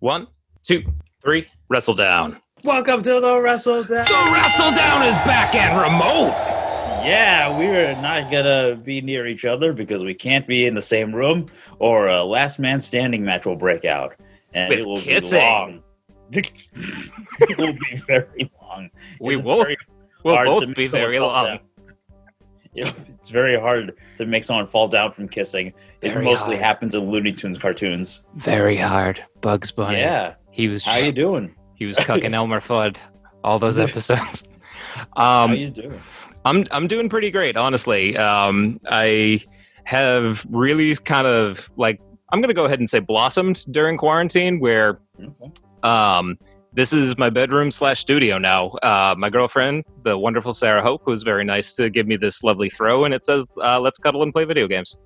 One, two, three. Wrestle down. Welcome to the Wrestle Down. The wrestle down is back and remote. Yeah, we are not gonna be near each other because we can't be in the same room, or a last man standing match will break out, and With it will kissing. be long. it will be very long. We It's will. very We'll both be very long. down. You know, it's very hard to make someone fall down from kissing. It Very mostly hard. happens in Looney Tunes cartoons. Very hard. Bugs Bunny. Yeah, He was. how you doing? he was cucking Elmer Fudd. All those episodes. how Um, you doing? I'm I'm doing pretty great, honestly. Um, I have really kind of like I'm gonna go ahead and say blossomed during quarantine, where Okay. um, this is my bedroom slash studio now. Uh, my girlfriend, the wonderful Sarah Hope, was very nice to give me this lovely throw, and it says, uh, "Let's cuddle and play video games."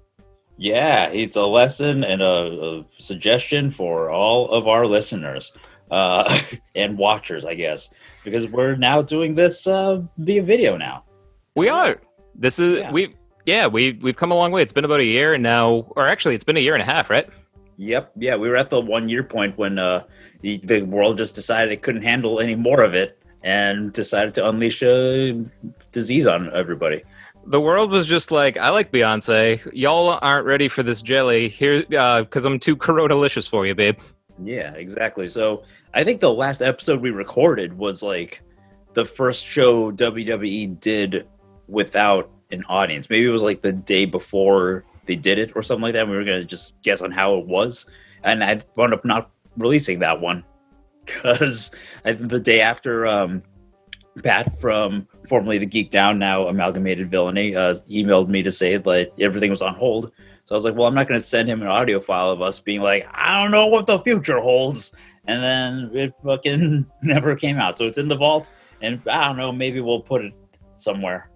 Yeah, it's a lesson and a, a suggestion for all of our listeners uh, and watchers, I guess, because we're now doing this uh, via video now. We are. This is Yeah. we. Yeah, we we've come a long way. It's been about a year, now, or actually, it's been a year and a half, right? Yep, yeah, we were at the one year point when uh, the, the world just decided it couldn't handle any more of it and decided to unleash a disease on everybody. The world was just like, I like Beyonce. Y'all aren't ready for this jelly here because I'm too corona-licious for you, babe. Yeah, exactly. So I think the last episode we recorded was like the first show WWE did without an audience. Maybe it was like the day before they did it or something like that. We were gonna just guess on how it was, and I wound up not releasing that one because the day after um, Pat from formerly the Geek Down, now Amalgamated Villainy, uh, emailed me to say that everything was on hold. So I was like, well, I'm not to send him an audio file of us being like, I don't know what the future holds. And then it fucking never came out. So it's in the vault. And I don't know, maybe we'll put it somewhere.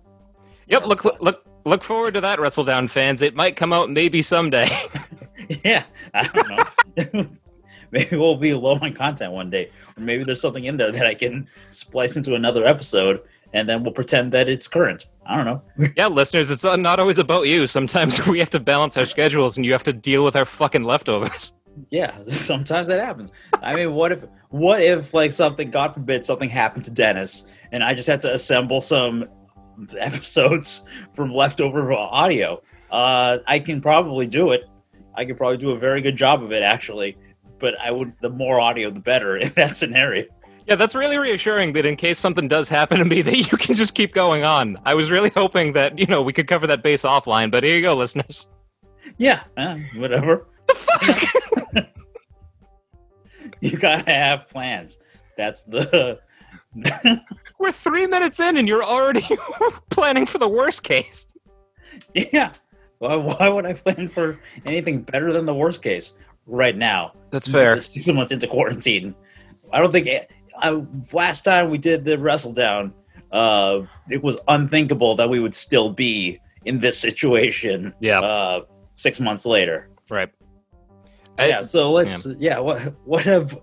Yep, look look look forward to that, Wrestle Down fans. It might come out maybe someday. yeah, I don't know. maybe we'll be low on content one day. Or maybe there's something in there that I can splice into another episode and then we'll pretend that it's current. I don't know. yeah, listeners, it's not always about you. Sometimes we have to balance our schedules, and you have to deal with our fucking leftovers. Yeah, sometimes that happens. I mean, what if what if like something, God forbid, something happened to Dennis, and I just had to assemble some episodes from leftover audio? Uh, I can probably do it. I could probably do a very good job of it, actually. But I would, the more audio, the better in that scenario. Yeah, that's really reassuring that in case something does happen to me, that you can just keep going on. I was really hoping that you know we could cover that base offline, but here you go, listeners. Yeah, eh, whatever. The fuck? You gotta have plans. That's the. We're three minutes in, and you're already planning for the worst case. yeah. Why, why would I plan for anything better than the worst case right now? That's fair. Six months into quarantine. I don't think I, last time we did the wrestle down, uh, it was unthinkable that we would still be in this situation. Yeah. Uh, six months later. Right. I- yeah. So let's. Yeah. what what have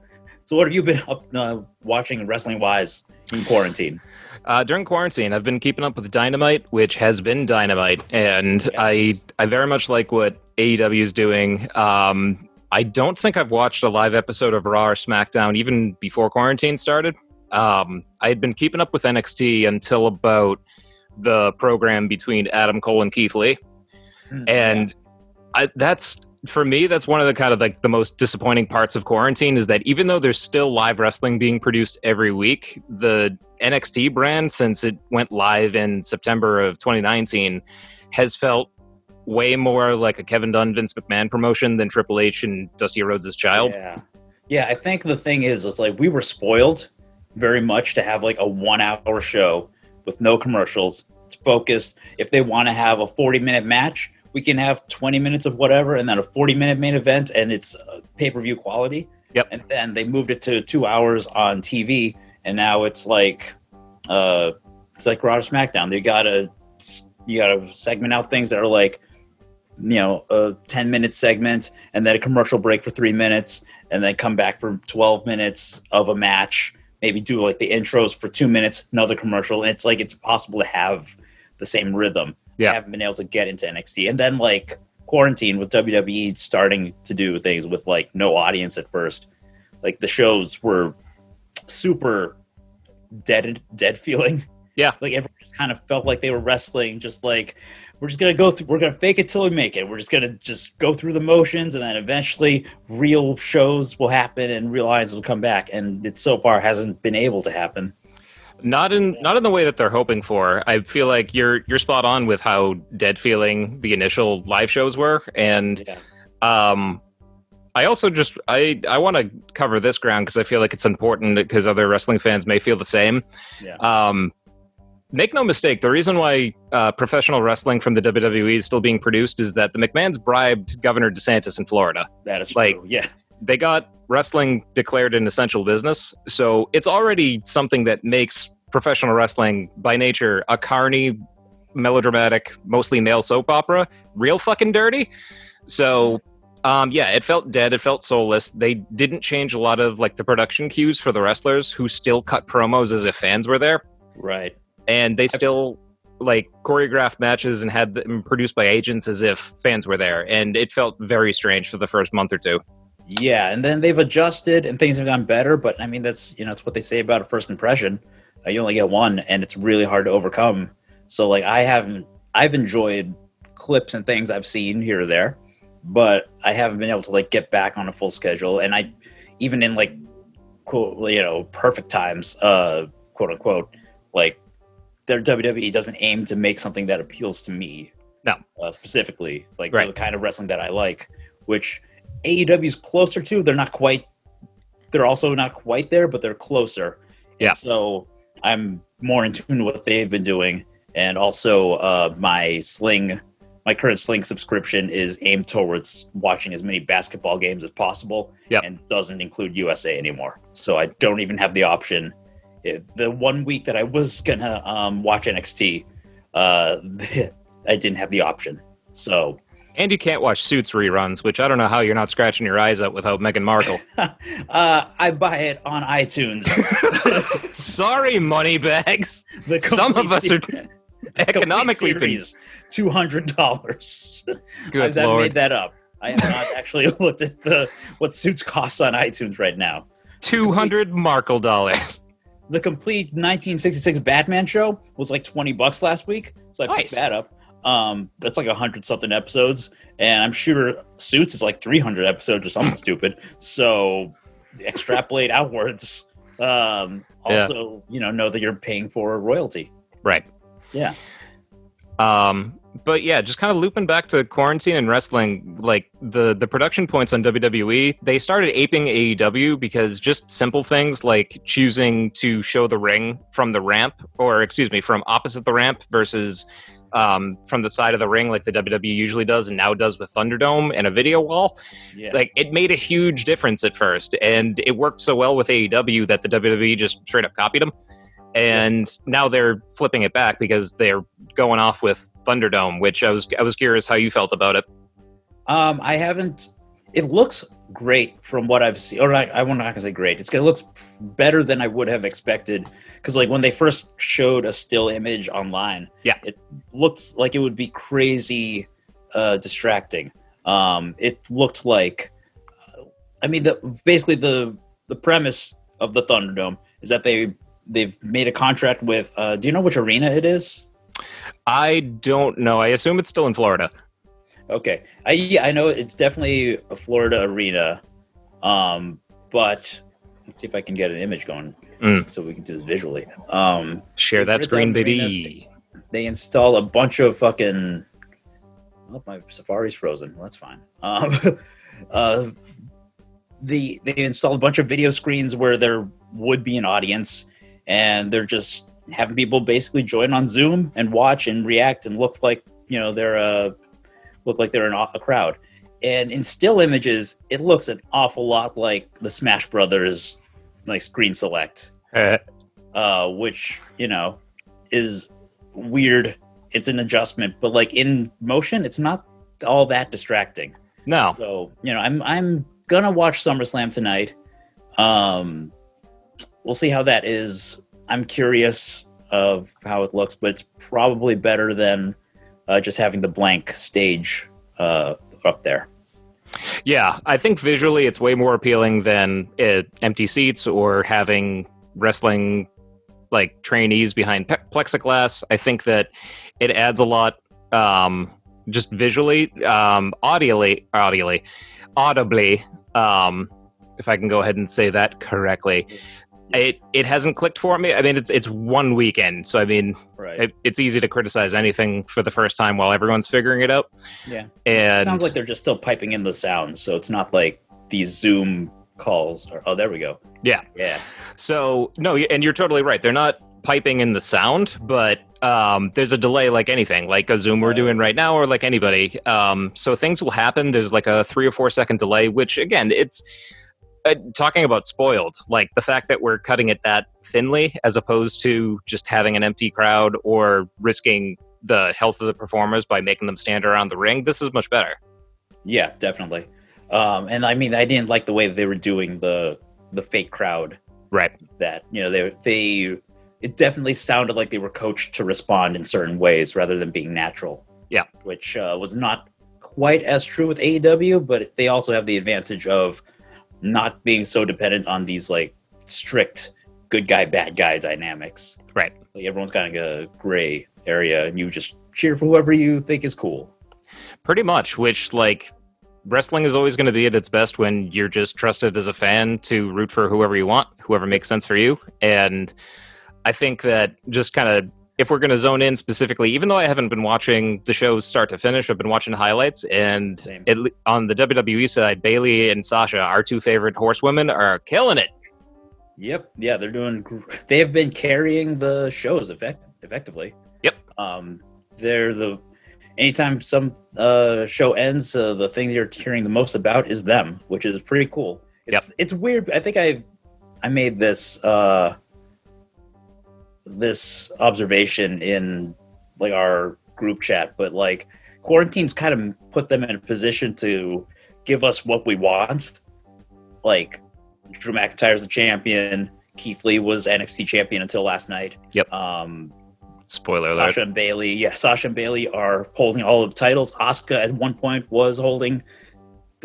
so what have you been up uh, watching wrestling wise in quarantine? Uh, during quarantine, I've been keeping up with Dynamite, which has been Dynamite, and I I very much like what AEW is doing. Um, I don't think I've watched a live episode of Raw or SmackDown even before quarantine started. Um, I had been keeping up with NXT until about the program between Adam Cole and Keith Lee, and I, that's for me that's one of the kind of like the most disappointing parts of quarantine is that even though there's still live wrestling being produced every week the nxt brand since it went live in september of 2019 has felt way more like a kevin dunn vince mcmahon promotion than triple h and dusty rhodes' child Yeah. Yeah, I think the thing is, it's like we were spoiled very much to have like a one hour show with no commercials, focused. If they want to have a 40 minute match, we can have 20 minutes of whatever and then a 40 minute main event and it's uh, pay per view quality. Yep. And then they moved it to two hours on TV and now it's like, uh, it's like Raw SmackDown. They gotta, you gotta segment out things that are like, you know, a 10 minute segment and then a commercial break for three minutes and then come back for 12 minutes of a match. Maybe do like the intros for two minutes, another commercial. And it's like it's impossible to have the same rhythm. Yeah. I haven't been able to get into NXT. And then like quarantine with WWE starting to do things with like no audience at first like the shows were super dead dead feeling. Yeah. Like everyone just kind of felt like they were wrestling, just like we're just gonna go through we're gonna fake it till we make it. We're just gonna just go through the motions and then eventually real shows will happen and real audiences will come back. And it so far hasn't been able to happen. Not in not in the way that they're hoping for. I feel like you're you're spot on with how dead feeling the initial live shows were, and Yeah. um, I also just I I want to cover this ground because I feel like it's important because other wrestling fans may feel the same. Yeah. Um, make no mistake, the reason why uh, professional wrestling from the WWE is still being produced is that the McMahon's bribed Governor DeSantis in Florida. That is Like- true. Yeah. They got wrestling declared an essential business, so it's already something that makes professional wrestling by nature a carny, melodramatic, mostly male soap opera, real fucking dirty. So, um, yeah, it felt dead. It felt soulless. They didn't change a lot of like the production cues for the wrestlers, who still cut promos as if fans were there, Right. and they still like choreographed matches and had them produced by agents as if fans were there, and it felt very strange for the first month or two. Yeah, and then they've adjusted and things have gone better. But I mean, that's you know, it's what they say about a first impression. You only get one, and it's really hard to overcome. So like, I haven't, I've enjoyed clips and things I've seen here or there, but I haven't been able to like get back on a full schedule. And I, even in like, quote, you know, perfect times, uh, quote unquote, like, their WWE doesn't aim to make something that appeals to me. No. uh, specifically, like Right. the kind of wrestling that I like, which AEW is closer to. They're not quite. They're also not quite there, but they're closer. And Yeah. So I'm more in tune with what they've been doing, and also uh, my Sling, my current Sling subscription is aimed towards watching as many basketball games as possible, Yep. and doesn't include USA anymore. So I don't even have the option. If the one week that I was gonna um, watch NXT, uh, I didn't have the option. So And you can't watch Suits reruns, which I don't know how you're not scratching your eyes out without Meghan Markle. uh, I buy it on iTunes. Sorry, moneybags. The Some of us are economically been- two hundred dollars. Good I lord. made that up. I have not actually looked at the what suits costs on iTunes right now. 200 Markle dollars. The complete 1966 Batman show was like 20 bucks last week, so I Nice. picked that up. Um, that's like a hundred something episodes, and I'm sure Suits is like 300 episodes or something stupid. So extrapolate outwards. Um, Yeah. also, you know, know that you're paying for a royalty. Right. Yeah. Um, but yeah, just kind of looping back to quarantine and wrestling, like the the production points on WWE, they started aping AEW because just simple things like choosing to show the ring from the ramp, or excuse me, from opposite the ramp versus um, from the side of the ring, like the WWE usually does and now does with Thunderdome and a video wall. Yeah. Like it made a huge difference at first, and it worked so well with AEW that the WWE just straight up copied them. And now they're flipping it back because they're going off with Thunderdome, which I was I was curious how you felt about it. Um, I haven't. It looks great from what I've seen. Or not, I won't not gonna say great. It's gonna looks better than I would have expected. Because like when they first showed a still image online, Yeah. it looks like it would be crazy uh, distracting. Um, it looked like, I mean, the basically the the premise of the Thunderdome is that they they've made a contract with. Uh, do you know which arena it is? I don't know. I assume it's still in Florida. Okay, I yeah, I know it's definitely a Florida arena, um, but see if I can get an image going Mm. so we can do this visually. Um, Share that screen, baby. they install a bunch of fucking. Oh, my Safari's frozen. Well, that's fine. Um, uh, the they install a bunch of video screens where there would be an audience, and they're just having people basically join on Zoom and watch and react and look like you know they're uh look like they're in a a crowd. And in still images, it looks an awful lot like the Smash Brothers like screen select Uh, uh, which you know is weird. It's an adjustment, but like in motion, it's not all that distracting. no, So you know, I'm I'm gonna watch SummerSlam tonight. Um, we'll see how that is. I'm curious of how it looks, but it's probably better than uh, just having the blank stage uh, up there. Yeah, I think visually it's way more appealing than uh, empty seats or having wrestling like trainees behind pe- plexiglass. I think that it adds a lot um, just visually, um, audibly, audibly, audibly. Um, if I can go ahead and say that correctly, it it hasn't clicked for me. I mean, it's it's one weekend, so I mean, Right. it, it's easy to criticize anything for the first time while everyone's figuring it out. yeah. And It sounds like they're just still piping in the sounds, so it's not like these Zoom calls. Or, oh, there we go. Yeah. Yeah. So no, and you're totally right. They're not piping in the sound, but um, there's a delay like anything, like a Zoom we're doing right now, or like anybody. Um, so things will happen. There's like a three or four second delay, which again, it's uh, talking about spoiled. Like the fact that we're cutting it that thinly, as opposed to just having an empty crowd or risking the health of the performers by making them stand around the ring. This is much better. Yeah, definitely. Um, and I mean, I didn't like the way they were doing the the fake crowd. Right. That you know they they it definitely sounded like they were coached to respond in certain ways rather than being natural. Yeah. which uh, was not quite as true with AEW, but they also have the advantage of not being so dependent on these like strict good guy bad guy dynamics. Right. Like everyone's kind of a gray area, and you just cheer for whoever you think is cool. Pretty much, which like wrestling is always going to be at its best when you're just trusted as a fan to root for whoever you want, whoever makes sense for you. And I think that just kind of if we're going to zone in specifically, even though I haven't been watching the shows start to finish, I've been watching highlights, and it, on the WWE side, Bayley and Sasha, our two favorite horsewomen, are killing it. Yep. Yeah, they're doing. gr- They have been carrying the shows effect- effectively. Yep. Um, they're the. Anytime some uh, show ends, uh, the thing you're hearing the most about is them, which is pretty cool. It's it's weird. I think I I made this uh, this observation in like our group chat, but like quarantine's kind of put them in a position to give us what we want. Like Drew McIntyre's the champion. Keith Lee was NXT champion until last night. Yep. Um, Spoiler alert. Sasha and Bayley, yeah, Sasha and Bayley are holding all of the titles. Asuka at one point was holding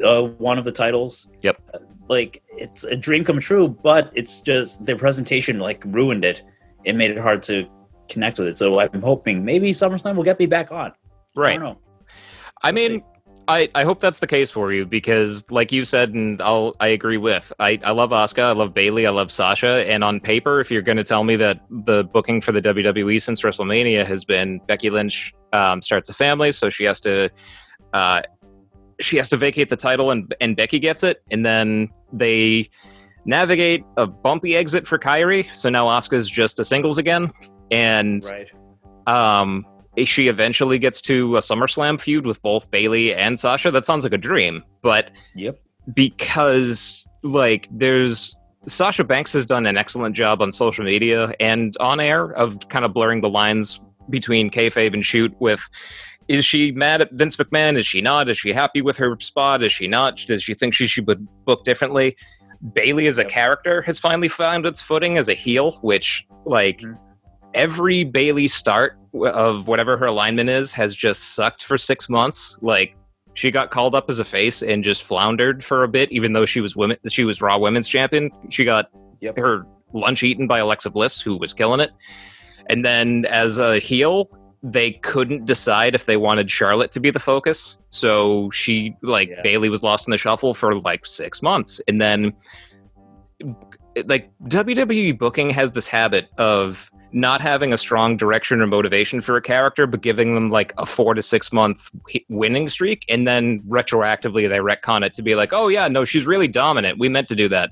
uh, one of the titles. Yep. Like it's a dream come true, but it's just the presentation like ruined it. It made it hard to connect with it. So I'm hoping maybe SummerSlam will get me back on. I Right. don't know. I mean, I, I hope that's the case for you because, like you said, and I'll I agree with. I, I love Asuka, I love Bayley, I love Sasha, and on paper, if you're going to tell me that the booking for the WWE since WrestleMania has been Becky Lynch um, starts a family, so she has to uh, she has to vacate the title, and and Becky gets it, and then they navigate a bumpy exit for Kairi, so now Asuka's just a singles again, and Right. um she eventually gets to a SummerSlam feud with both Bayley and Sasha. That sounds like a dream, but Yep. because like there's Sasha Banks has done an excellent job on social media and on air of kind of blurring the lines between kayfabe and shoot. With is she mad at Vince McMahon? Is she not? Is she happy with her spot? Is she not? Does she think she should be booked differently? Bayley as a character has finally found its footing as a heel, which like Mhm. every Bayley start of whatever her alignment is has just sucked for six months. Like she got called up as a face and just floundered for a bit, even though she was women. She was Raw Women's Champion. She got Yep. her lunch eaten by Alexa Bliss, who was killing it. And then as a heel, they couldn't decide if they wanted Charlotte to be the focus. So she like Yeah. Bayley was lost in the shuffle for like six months, and then like WWE booking has this habit of not having a strong direction or motivation for a character, but giving them like a four to six month winning streak, and then retroactively they retcon it to be like, oh yeah, no, she's really dominant. We meant to do that.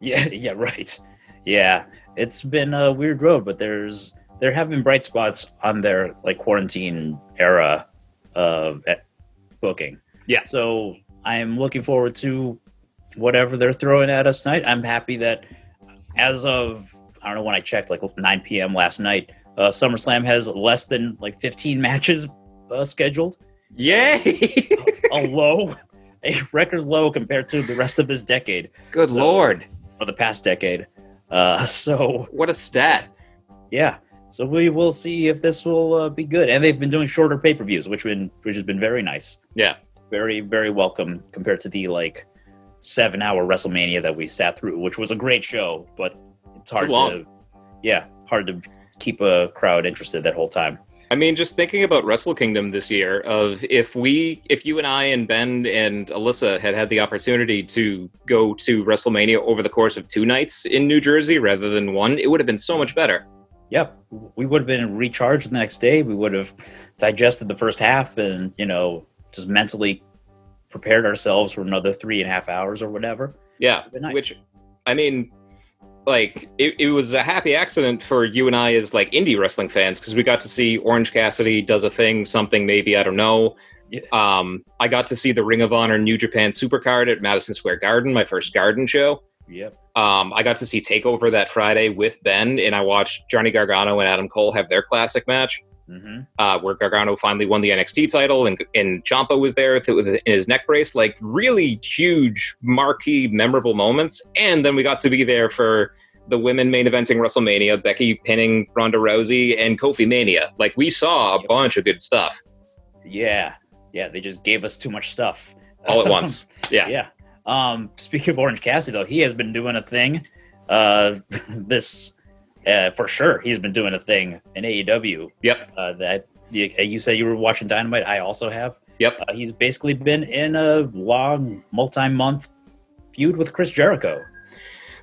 Yeah, yeah, right. Yeah, it's been a weird road, but there's there have been bright spots on their like quarantine era of eh, booking. Yeah. So I'm looking forward to whatever they're throwing at us tonight. I'm happy that as of I don't know when I checked, like 9 p.m. last night, uh, SummerSlam has less than like 15 matches uh, scheduled. Yay! A low, a record low compared to the rest of this decade Good So- lord, or the past decade. Uh, so what a stat! yeah, so we will see if this will uh, be good. And they've been doing shorter pay per views, which been which has been very nice. Yeah. very very welcome compared to the like seven hour WrestleMania that we sat through, which was a great show, but it's hard to yeah hard to keep a crowd interested that whole time. I mean, just thinking about Wrestle Kingdom this year, of if we, if you and I and Ben and Alyssa had had the opportunity to go to WrestleMania over the course of two nights in New Jersey rather than one, it would have been so much better. Yep, we would have been recharged the next day. We would have digested the first half and you know just mentally prepared ourselves for another three and a half hours or whatever. Yeah, nice. which I mean, like it, it was a happy accident for you and I as like indie wrestling fans because we got to see Orange Cassidy does a thing, something maybe I don't know. Yeah. Um, I got to see the Ring of Honor New Japan Supercard at Madison Square Garden, my first Garden show. Yep. Um, I got to see Takeover that Friday with Ben, and I watched Johnny Gargano and Adam Cole have their classic match. Mm-hmm. Uh, where Gargano finally won the NXT title, and and Ciampa was there with, in his neck brace. Like really huge, marquee, memorable moments. And then we got to be there for the women main eventing WrestleMania, Becky pinning Ronda Rousey, and Kofi Mania. Like we saw a bunch of good stuff. Yeah, yeah, they just gave us too much stuff all at once. Yeah, yeah. Um, speaking of Orange Cassidy, though, he has been doing a thing. Uh, this uh, for sure, he's been doing a thing in AEW. Yep. Uh, that you, you, said you were watching Dynamite. I also have. Yep. Uh, he's basically been in a long, multi-month feud with Chris Jericho.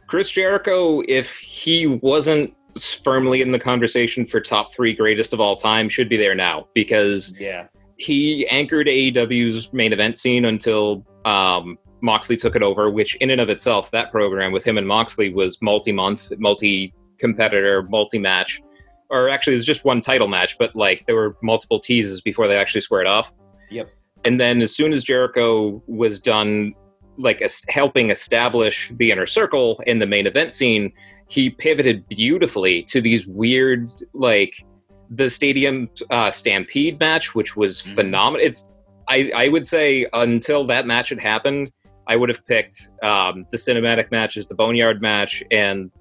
Chris Jericho, if he wasn't firmly in the conversation for top three greatest of all time, should be there now because yeah, he anchored AEW's main event scene until um, Moxley took it over. Which, in and of itself, that program with him and Moxley was multi-month, multi competitor multi match, or actually it was just one title match, but like there were multiple teases before they actually squared off. Yep. And then as soon as Jericho was done, like helping establish the inner circle in the main event scene, he pivoted beautifully to these weird like the stadium uh, stampede match, which was mm-hmm. phenomenal. It's I, I would say until that match had happened, I would have picked um, the cinematic matches, the Boneyard match and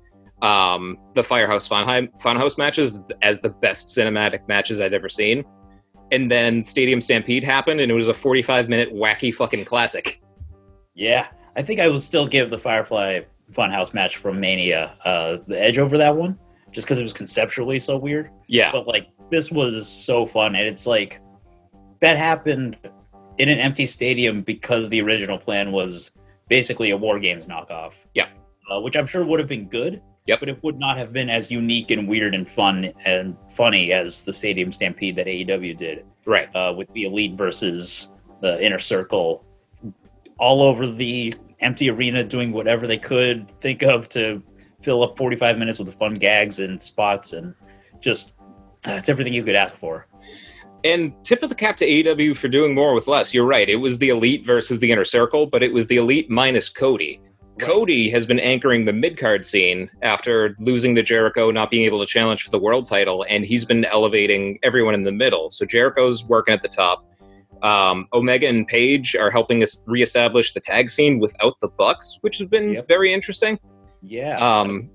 um, the Firehouse Funheim, Funhouse matches as the best cinematic matches I'd ever seen. And then Stadium Stampede happened, and it was a 45 minute wacky fucking classic. Yeah, I think I will still give the Firefly Funhouse match from Mania uh, the edge over that one, just because it was conceptually so weird. Yeah. But like, this was so fun, and it's like that happened in an empty stadium because the original plan was basically a War Games knockoff. Yeah. Uh, which I'm sure would have been good, Yep. But it would not have been as unique and weird and fun and funny as the Stadium Stampede that AEW did. Right. Uh, with the Elite versus the Inner Circle, all over the empty arena doing whatever they could think of to fill up 45 minutes with fun gags and spots and just uh, it's everything you could ask for. And tip of the cap to AEW for doing more with less. You're right. It was the Elite versus the Inner Circle, but it was the Elite minus Cody. Right. Cody has been anchoring the mid card scene after losing to Jericho, not being able to challenge for the world title, and he's been elevating everyone in the middle. So Jericho's working at the top. Um, Omega and Page are helping us reestablish the tag scene without the Bucks, which has been yep. very interesting. Yeah, um,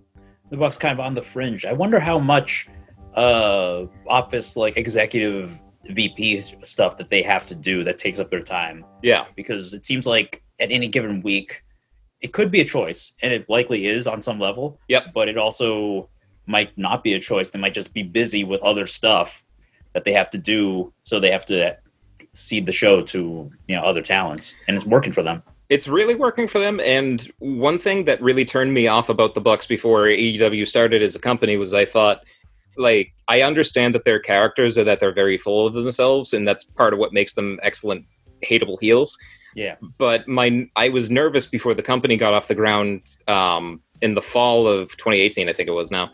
the Bucks kind of on the fringe. I wonder how much uh, office like executive VP stuff that they have to do that takes up their time. Yeah, because it seems like at any given week it could be a choice, and it likely is on some level. Yep. But it also might not be a choice. They might just be busy with other stuff that they have to do, so they have to seed the show to you know other talents, and it's working for them. It's really working for them. And one thing that really turned me off about the Bucks before AEW started as a company was I thought, like, I understand that they're characters are that they're very full of themselves, and that's part of what makes them excellent hateable heels. Yeah. But my I was nervous before the company got off the ground um, in the fall of 2018, I think it was now.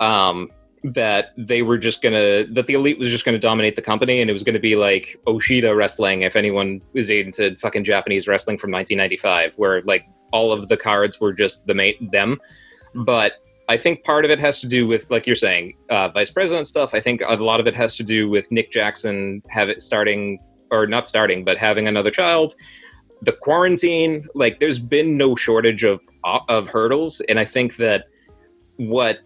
Um, that they were just gonna that the elite was just gonna dominate the company and it was gonna be like Oshida wrestling if anyone is into fucking Japanese wrestling from 1995 where like all of the cards were just the mate them but I think part of it has to do with like you're saying uh, vice president stuff I think a lot of it has to do with Nick Jackson have it starting or not starting, but having another child, the quarantine, like there's been no shortage of of hurdles, and I think that what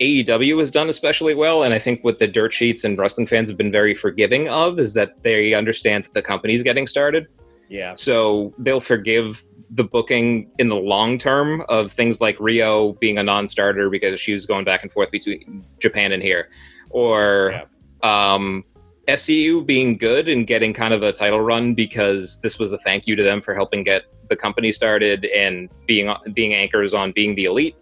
AEW has done especially well, and I think what the dirt sheets and wrestling fans have been very forgiving of is that they understand that the company's getting started. Yeah. So they'll forgive the booking in the long term of things like Riho being a non-starter because she was going back and forth between Japan and here, or um, SCU being good and getting kind of a title run because this was a thank you to them for helping get the company started and being being anchors on being the elite.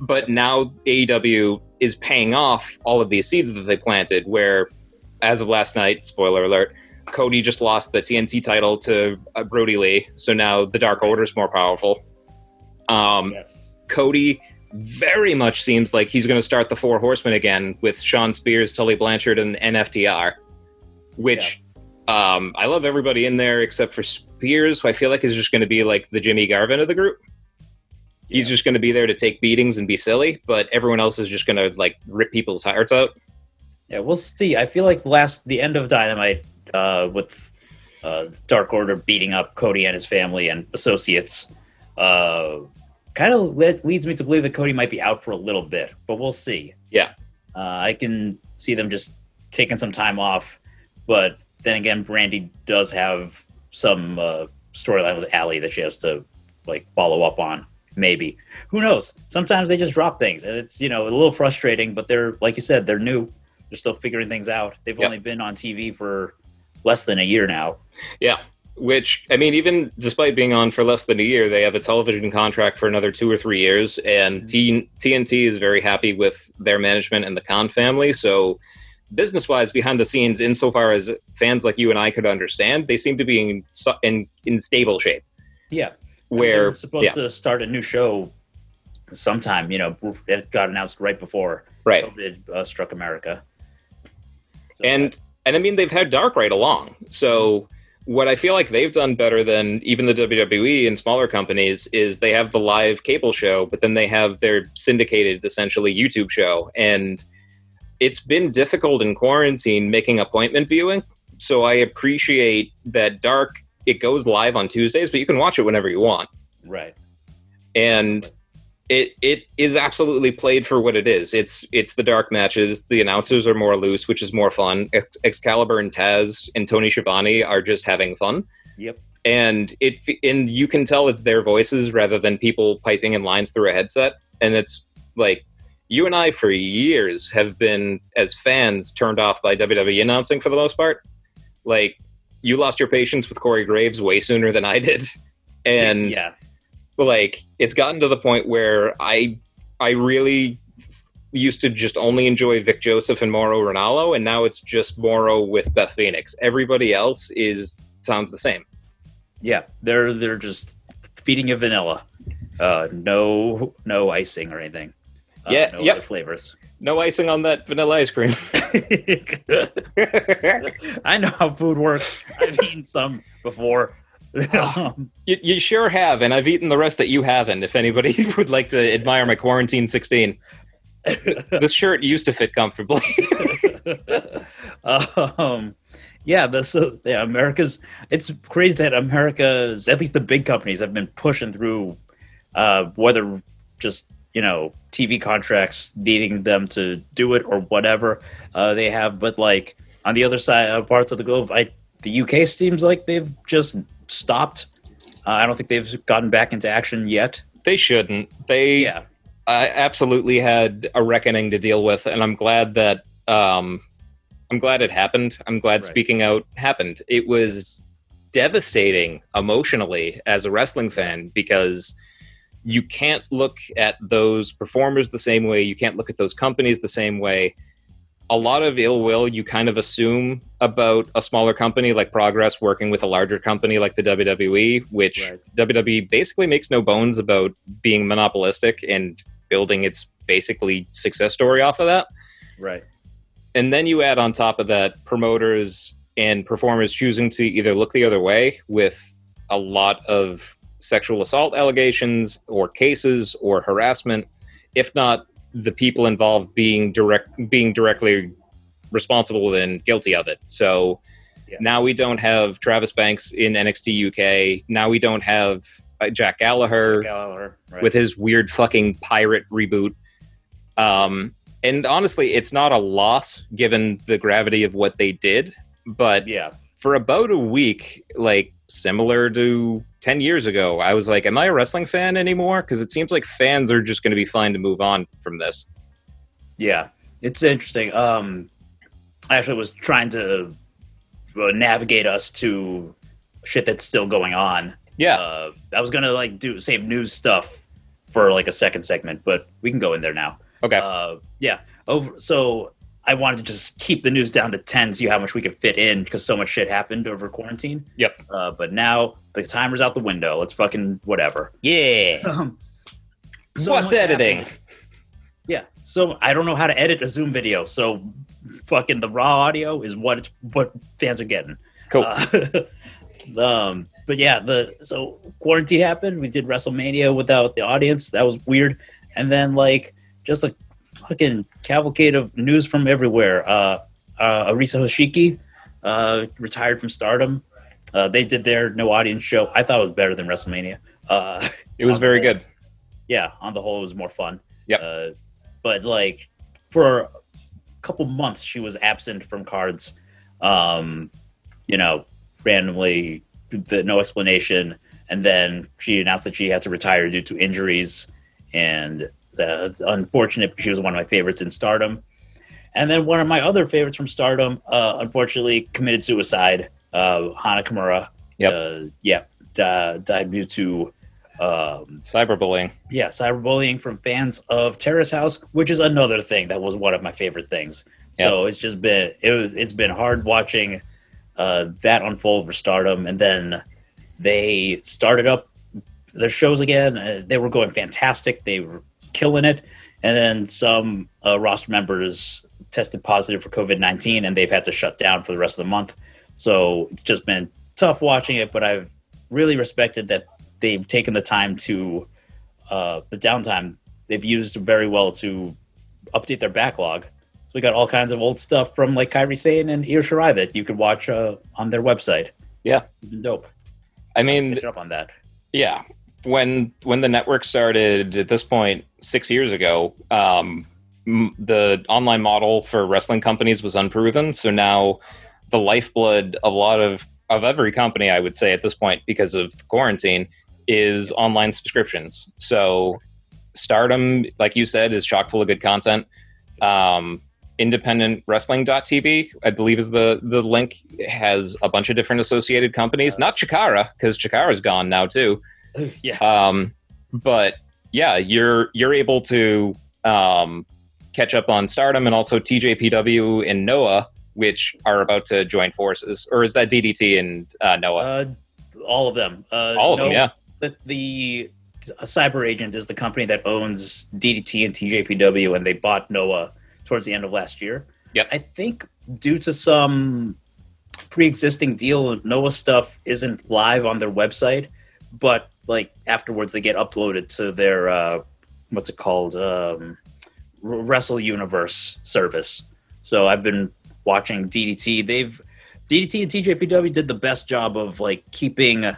But now AEW is paying off all of these seeds that they planted. Where, as of last night, spoiler alert, Cody just lost the TNT title to uh, Brodie Lee, so now the Dark Order is more powerful. Um, Yes. Cody very much seems like he's going to start the Four Horsemen again with Shawn Spears, Tully Blanchard, and NFTR. Which um, I love everybody in there except for Spears, who I feel like is just going to be like the Jimmy Garvin of the group. He's just going to be there to take beatings and be silly, but everyone else is just going to like rip people's hearts out. Yeah, we'll see. I feel like the last the end of Dynamite uh, with uh, Dark Order beating up Cody and his family and associates uh, kind of le- leads me to believe that Cody might be out for a little bit, but we'll see. Yeah. uh, I can see them just taking some time off, but then again, Brandy does have some uh, storyline with Allie that she has to like follow up on. Maybe who knows? Sometimes they just drop things, and it's you know a little frustrating. But they're like you said, they're new. They're still figuring things out. They've Yep. only been on TV for less than a year now. Yeah. Which, I mean, even despite being on for less than a year, they have a television contract for another two or three years. And T- TNT is very happy with their management and the Khan family. So, business wise, behind the scenes, insofar as fans like you and I could understand, they seem to be in, in, in stable shape. Yeah, Where, supposed yeah, to start a new show sometime. You know, it got announced right before right. COVID uh, struck America. So, and and I mean they've had Dark right along. So what I feel like they've done better than even the WWE and smaller companies is they have the live cable show, but then they have their syndicated essentially YouTube show, and it's been difficult in quarantine making appointment viewing. So I appreciate that Dark it goes live on Tuesdays, but you can watch it whenever you want right. and it it is absolutely played for what it is. It's it's the dark matches. The announcers are more loose, which is more fun. Ex- Excalibur and Taz and Tony Schiavone are just having fun, Yep. and it and you can tell it's their voices rather than people piping in lines through a headset. And it's like you and I for years have been as fans turned off by WWE announcing for the most part. Like you lost your patience with Corey Graves way sooner than I did, and yeah, like it's gotten to the point where I I really used to just only enjoy Vic Joseph and Mauro Ranallo, and now it's just Mauro with Beth Phoenix. Everybody else is sounds the same. yeah. They're they're just feeding you vanilla. Uh, no no icing or anything. Uh, Yeah, no yep. other flavors. No icing on that vanilla ice cream. I know how food works. I've eaten some before. um, you, you sure have, and I've eaten the rest that you haven't. If anybody would like to admire my quarantine sixteen, this shirt used to fit comfortably. um, yeah, but so yeah, America's. It's crazy that America's at least the big companies have been pushing through, uh, whether just you know TV contracts needing them to do it or whatever uh, they have. But like on the other side, uh, parts of the globe, I the UK seems like they've just stopped. Uh, I don't think they've gotten back into action yet. they shouldn't. They Yeah, I absolutely had a reckoning to deal with, and I'm glad that um, I'm glad it happened. I'm glad Right. speaking out happened. It was devastating emotionally as a wrestling fan because you can't look at those performers the same way. You can't look at those companies the same way. A lot of ill will you kind of assume about a smaller company like Progress working with a larger company like the WWE, which Right. WWE basically makes no bones about being monopolistic and building its basically success story off of that. right. And then you add on top of that promoters and performers choosing to either look the other way with a lot of sexual assault allegations or cases or harassment, if not the people involved being direct being directly responsible and guilty of it. So Yeah. now we don't have Travis Banks in NXT UK. Now we don't have uh, Jack Gallagher Gallagher, right. with his weird fucking pirate reboot. Um, and honestly, it's not a loss given the gravity of what they did. But yeah, for about a week, like similar to 10 years ago. I was like, am I a wrestling fan anymore? Because it seems like fans are just going to be fine to move on from this. Yeah, it's interesting. Um, I actually was trying to uh, navigate us to shit that's still going on. Yeah. Uh, I was gonna like do save news stuff for like a second segment, but we can go in there now. Okay. Uh, yeah. Over. So I wanted to just keep the news down to ten, see how much we could fit in because so much shit happened over quarantine. Yep. Uh, but now the timer's out the window. Let's fucking whatever. yeah. Um, so What's editing? happened. Yeah. So I don't know how to edit a Zoom video. So fucking the raw audio is what it's, what fans are getting. Cool. Uh, um, but yeah, the so quarantine happened. We did WrestleMania without the audience. That was weird. And then like just a fucking cavalcade of news from everywhere. Uh, uh, Arisa Hoshiki uh, retired from Stardom. Uh, they did their no audience show. I thought it was better than WrestleMania. Uh, it was very good. yeah, on the whole, it was more fun. Yep. Uh, but like for a couple months, she was absent from cards. Um, you know, randomly, the, no explanation, and then she announced that she had to retire due to injuries, and uh, it's unfortunate. because She was one of my favorites in Stardom, and then one of my other favorites from Stardom, uh, unfortunately, committed suicide. Uh, Hana Kimura. Yep. Uh, yeah. Di- died due to um, Cyberbullying. yeah, cyberbullying from fans of Terrace House, which is another thing that was one of my favorite things. So it's just been it was it's been hard watching uh, that unfold for Stardom, and then they started up their shows again. Uh, they were going fantastic. They were killing it, and then some uh, roster members tested positive for COVID nineteen, and they've had to shut down for the rest of the month. So it's just been tough watching it, but I've really respected that they've taken the time to uh, the downtime they've used very well to update their backlog. So we got all kinds of old stuff from like Kairi Sane and Io Shirai that you could watch uh, on their website. Yeah. dope. I mean, up on that. yeah. When when the network started at this point six years ago, um, m- the online model for wrestling companies was unproven. So now the lifeblood of a lot of of every company, I would say at this point, because of quarantine, is online subscriptions. So Stardom, like you said, is chock full of good content. Um, independent wrestling.tv i believe is the the link has a bunch of different associated companies not chikara because chikara's gone now too yeah. um, but yeah, you're you're able to um, catch up on Stardom and also TJPW and Noah, which are about to join forces. Or is that DDT and uh, Noah? Uh, all of them. Uh, All of no, them, yeah. The, the cyber agent is the company that owns DDT and TJPW, and they bought Noah towards the end of last year. Yep. I think due to some pre-existing deal, Noah stuff isn't live on their website, but like afterwards they get uploaded to their uh, what's it called um, Wrestle Universe service. So I've been watching DDT. They've DDT and TJPW did the best job of like keeping uh,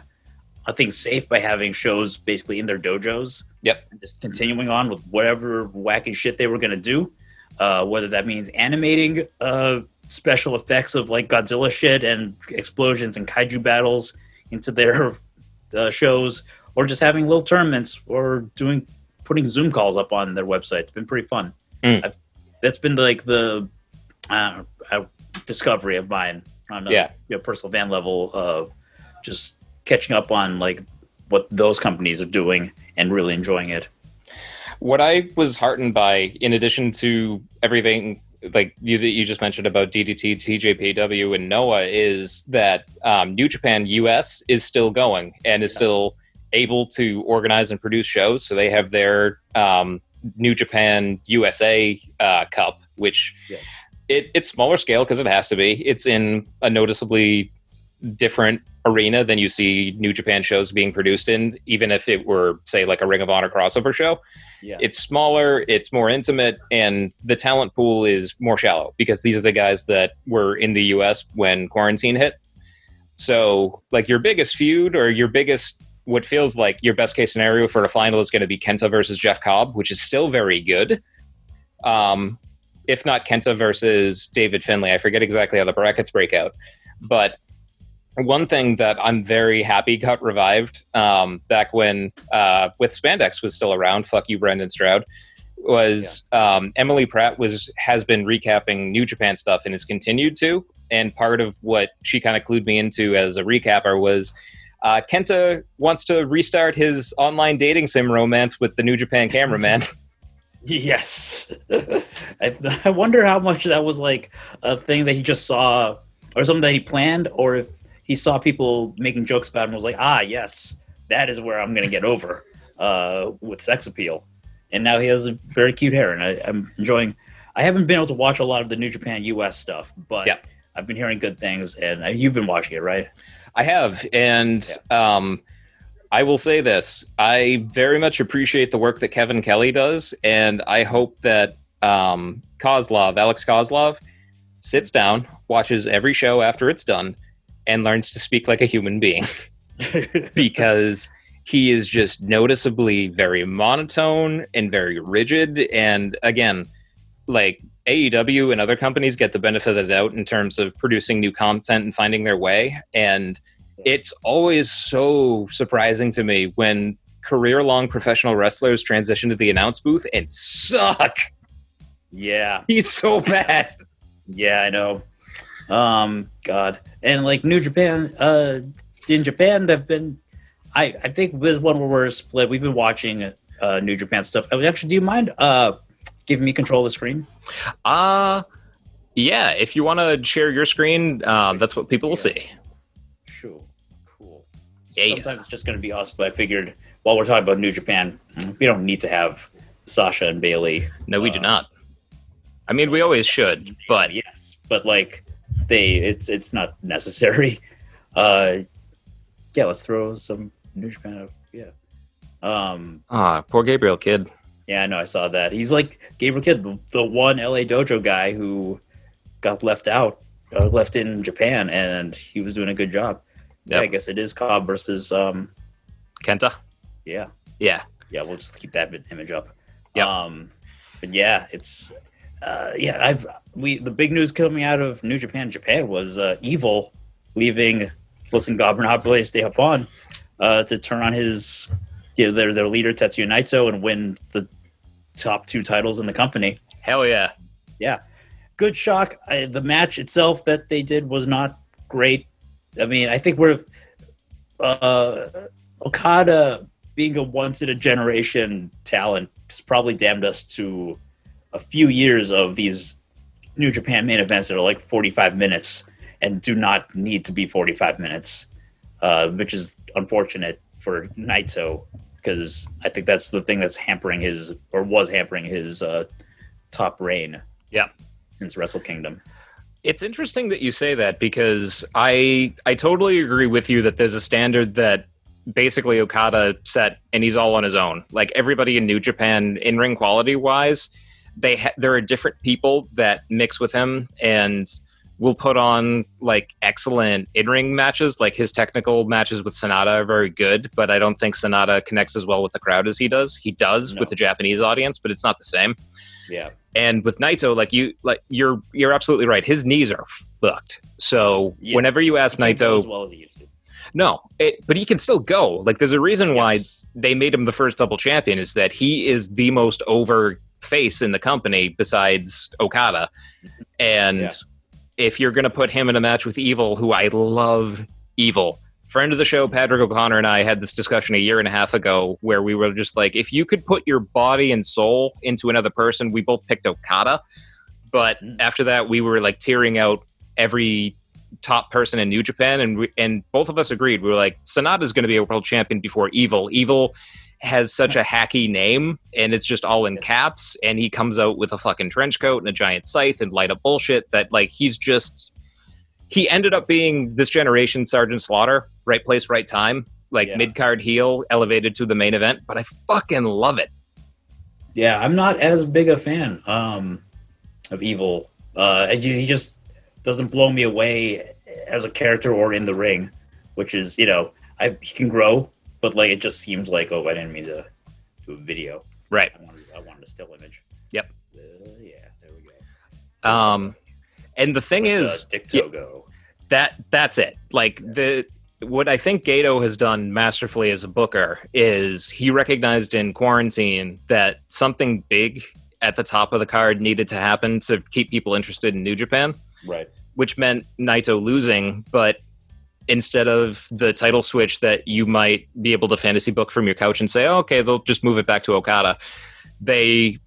things safe by having shows basically in their dojos. Yep. And just continuing on with whatever wacky shit they were going to do. Uh, whether that means animating uh, special effects of like Godzilla shit and explosions and kaiju battles into their uh, shows, or just having little tournaments or doing putting Zoom calls up on their website. It's been pretty fun. Mm. I've, that's been like the uh, uh, discovery of mine on a Yeah. you know, personal fan level of just catching up on like what those companies are doing and really enjoying it. What I was heartened by, in addition to everything like you that you just mentioned about DDT, TJPW, and Noah, is that um, New Japan US is still going and is still able to organize and produce shows. So they have their um, New Japan USA uh, Cup, which Yeah. it, it's smaller scale because it has to be. It's in a noticeably different arena than you see New Japan shows being produced in, even if it were, say, like a Ring of Honor crossover show Yeah. it's smaller, it's more intimate, and the talent pool is more shallow because these are the guys that were in the US when quarantine hit. So, like, your biggest feud or your biggest, what feels like your best case scenario for the final is going to be Kenta versus Jeff Cobb, which is still very good. Um, if not Kenta versus David Finlay, I forget exactly how the brackets break out, but one thing that I'm very happy got revived um, back when uh, with Spandex was still around. Fuck you, Brendan Stroud. Was um, Emily Pratt was has been recapping New Japan stuff and has continued to. And part of what she kind of clued me into as a recapper was uh, Kenta wants to restart his online dating sim romance with the New Japan cameraman. Yes. I, I wonder how much that was like a thing that he just saw or something that he planned, or if he saw people making jokes about him and was like, ah, yes, that is where I'm going to get over uh, with sex appeal. And now he has a very cute hair, and I, I'm enjoying. I haven't been able to watch a lot of the New Japan US stuff, but Yeah. I've been hearing good things, and uh, you've been watching it, right? I have, and um, I will say this: I very much appreciate the work that Kevin Kelly does, and I hope that um, Kozlov, Alex Kozlov, sits down, watches every show after it's done, and learns to speak like a human being because he is just noticeably very monotone and very rigid. And again, like AEW and other companies get the benefit of the doubt in terms of producing new content and finding their way. And it's always so surprising to me when career long professional wrestlers transition to the announce booth and suck. yeah, He's so bad. yeah, I know. Um, God, and like New Japan, uh, in Japan, they've been. I I think this one where we're split. We've been watching uh, New Japan stuff. Oh, Actually, do you mind uh giving me control of the screen? Uh yeah, if you want to share your screen, um, that's what people will see. Sure, cool. Yeah. Sometimes it's just going to be us, but I figured while we're talking about New Japan, we don't need to have Sasha and Bayley. No, we do Uh, not. I mean, we always should, but yes, but like they, it's it's not necessary. Uh, yeah, let's throw some New Japan. Up. Yeah, um, ah, poor Gabriel Kidd. Yeah, I know. I saw that. He's like Gabriel Kidd, the, the one LA Dojo guy who got left out, left in Japan, and he was doing a good job. Yeah, I guess it is Cobb versus um, Kenta. yeah, Yeah, yeah. We'll just keep that image up. Yep. Um, but yeah, it's uh, yeah. I've we the big news coming out of New Japan Japan was uh, Evil leaving Los Ingobernables de Japón uh, to turn on his you know, their their leader Tetsuya Naito and win the top two titles in the company. hell yeah. Yeah. Good shock. I, the match itself that they did was not great. I mean, I think we're uh, Okada being a once in a generation talent has probably damned us to a few years of these New Japan main events that are like 45 minutes and do not need to be 45 minutes, uh, which is unfortunate for Naito because I think that's the thing that's hampering his or was hampering his uh, top reign. Yeah. Since Wrestle Kingdom. It's interesting that you say that because I I totally agree with you that there's a standard that basically Okada set and he's all on his own. Like everybody in New Japan in ring quality wise, they ha- there are different people that mix with him and will put on like excellent in-ring matches like his technical matches with Sanada are very good but I don't think Sanada connects as well with the crowd as he does he does No. with the Japanese audience but it's not the same Yeah. and with Naito, like you, like you're you're absolutely right. His knees are fucked. So Yeah. whenever you ask Can't as Naito, well as he used to. no, it, but he can still go. Like there's a reason why they made him the first double champion is that he is the most over face in the company besides Okada. And Yeah. If you're going to put him in a match with Evil, who I love, Evil. Friend of the show, Patrick O'Connor, and I had this discussion a year and a half ago where we were just like, if you could put your body and soul into another person, we both picked Okada. But Mm. after that, we were like tearing out every top person in New Japan, and we, and both of us agreed. We were like, Sanada's going to be a world champion before Evil. Evil has such a hacky name, and it's just all in caps. And he comes out with a fucking trench coat and a giant scythe and light up bullshit. That like he's just he ended up being this generation Sergeant Slaughter, right place, right time, like Yeah. mid card heel, elevated to the main event. But I fucking love it. Yeah, I'm not as big a fan um, of Evil. Uh, he just doesn't blow me away as a character or in the ring, which is you know I he can grow, but like it just seems like oh I didn't mean to do a video. Right. I wanted I wanted a still image. Yep. Uh, yeah, there we go. Um, and the thing With, is, uh, Dick yeah. Togo. that that's it. Like the what I think Gedo has done masterfully as a booker is he recognized in quarantine that something big at the top of the card needed to happen to keep people interested in New Japan, Right. which meant Naito losing, but instead of the title switch that you might be able to fantasy book from your couch and say, oh, okay, they'll just move it back to Okada, they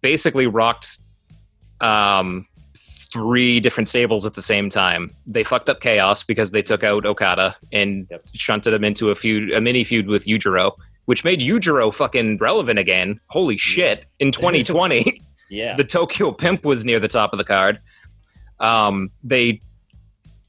basically rocked um, three different stables at the same time. They fucked up Chaos because they took out Okada and Yep. shunted him into a feud, a mini feud with Yujiro, which made Yujiro fucking relevant again. Holy shit! In 2020, Yeah. the Tokyo Pimp was near the top of the card. Um, they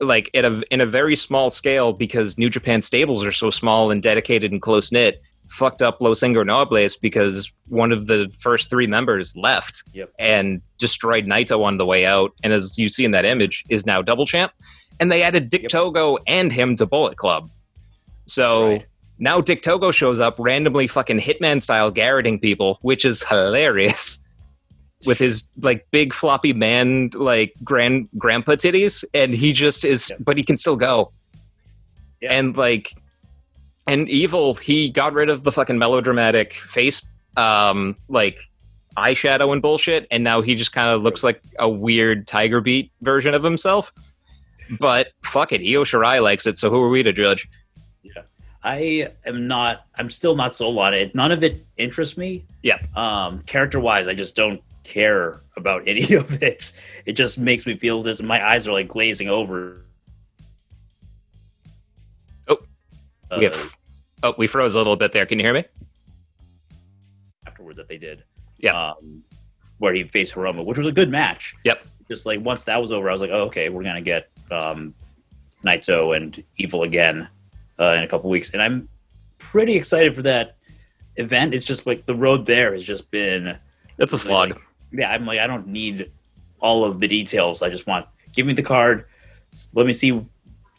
like at a in a very small scale because New Japan stables are so small and dedicated and close knit. Fucked up Los Ingobernables because one of the first three members left Yep. and destroyed Naito on the way out. And as you see in that image, is now double champ. And they added Dick Yep. Togo and him to Bullet Club. So Right. now Dick Togo shows up randomly fucking Hitman style garroting people, which is hilarious. With his like big floppy man like grand grandpa titties, and he just is, Yep. but he can still go. Yeah. And like, and evil, he got rid of the fucking melodramatic face, um, like eyeshadow and bullshit, and now he just kind of looks like a weird Tiger Beat version of himself. But fuck it, Io Shirai likes it, so who are we to judge? yeah I am not. I'm still not sold on it. None of it interests me. Yeah. Um, character wise, I just don't care about any of it. It just makes me feel this. my eyes are like glazing over. Oh. Uh, We have- Oh, we froze a little bit there. Can you hear me? afterwards that they did. Yeah. Um, where he faced Hiromu, which was a good match. Yep. Just like once that was over, I was like, oh, okay, we're gonna get um, Naito and Evil again uh, in a couple weeks, and I'm pretty excited for that event. It's just like the road there has just been It's a slog. Yeah, I'm like, I don't need all of the details. I just want give me the card. Let me see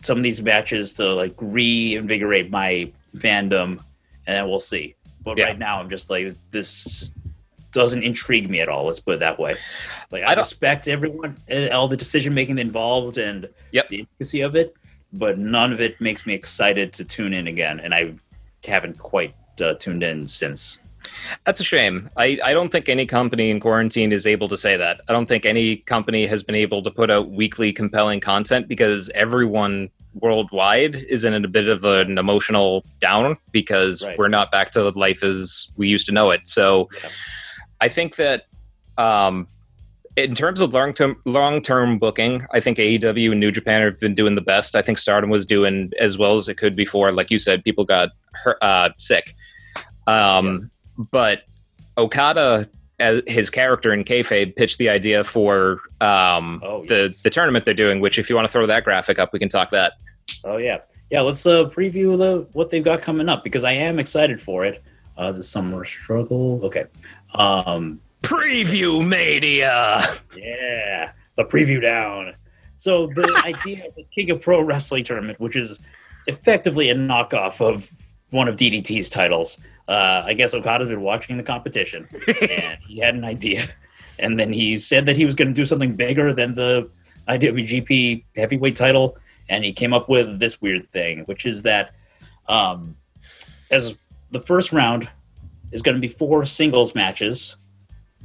some of these matches to like reinvigorate my fandom, and then we'll see. But Yeah. right now, I'm just like, this doesn't intrigue me at all. Let's put it that way. Like, I, I respect everyone, uh, all the decision making involved, and Yep. the intricacy of it, but none of it makes me excited to tune in again. And I haven't quite uh, tuned in since. That's a shame. I, I don't think any company in quarantine is able to say that. I don't think any company has been able to put out weekly compelling content because everyone worldwide is in a bit of an emotional down because Right. we're not back to life as we used to know it. So Yeah. I think that um, in terms of long term long term booking, I think AEW and New Japan have been doing the best. I think Stardom was doing as well as it could before. Like you said, people got hurt, uh, sick. Um, But Okada, as his character in kayfabe, pitched the idea for um, Oh, the yes. the tournament they're doing. Which, if you want to throw that graphic up, we can talk that. Oh yeah, yeah. Let's uh, preview the what they've got coming up because I am excited for it. Uh, the summer struggle. Okay. Um, Preview mania. yeah, the preview down. So the idea of the King of Pro Wrestling tournament, which is effectively a knockoff of one of DDT's titles. Uh, I guess Okada's been watching the competition and he had an idea, and then he said that he was going to do something bigger than the IWGP Heavyweight title, and he came up with this weird thing, which is that um, as the first round is going to be four singles matches,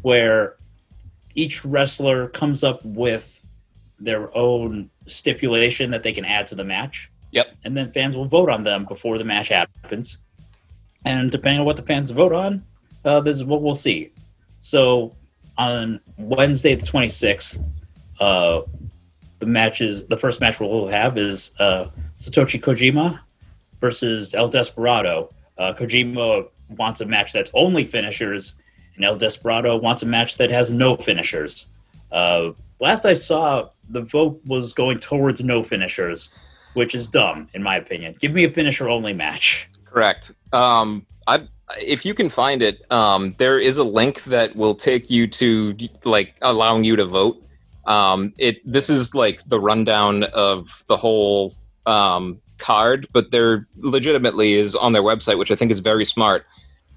where each wrestler comes up with their own stipulation that they can add to the match. Yep. And then fans will vote on them before the match happens. And depending on what the fans vote on, uh, this is what we'll see. So on Wednesday, the 26th, uh, the matches, the first match we'll have is uh, Satoshi Kojima versus El Desperado. Uh, Kojima wants a match that's only finishers, and El Desperado wants a match that has no finishers. Uh, last I saw, the vote was going towards no finishers, which is dumb in my opinion. Give me a finisher only match. Correct. Um, I, if you can find it, um, there is a link that will take you to like allowing you to vote. Um, it this is like the rundown of the whole um, card, but there legitimately is on their website, which I think is very smart.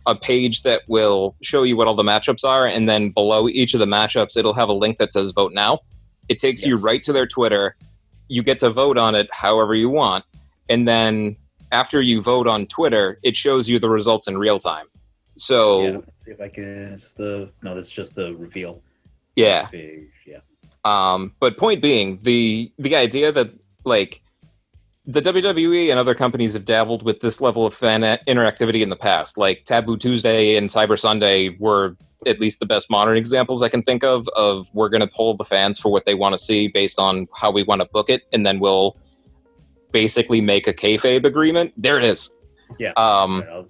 A page that will show you what all the matchups are, and then below each of the matchups, it'll have a link that says "Vote Now." It takes you right to their Twitter. You get to vote on it however you want, and then after you vote on Twitter, it shows you the results in real time. So Yeah, let's see if I can. It's the no. That's just the reveal yeah. Yeah. Um, but point being, the the idea that like the WWE and other companies have dabbled with this level of fan interactivity in the past, like Taboo Tuesday and Cyber Sunday were at least the best modern examples I can think of. Of we're going to poll the fans for what they want to see based on how we want to book it, and then we'll basically make a kayfabe agreement. There it is. Yeah. Um, All right, I'll- all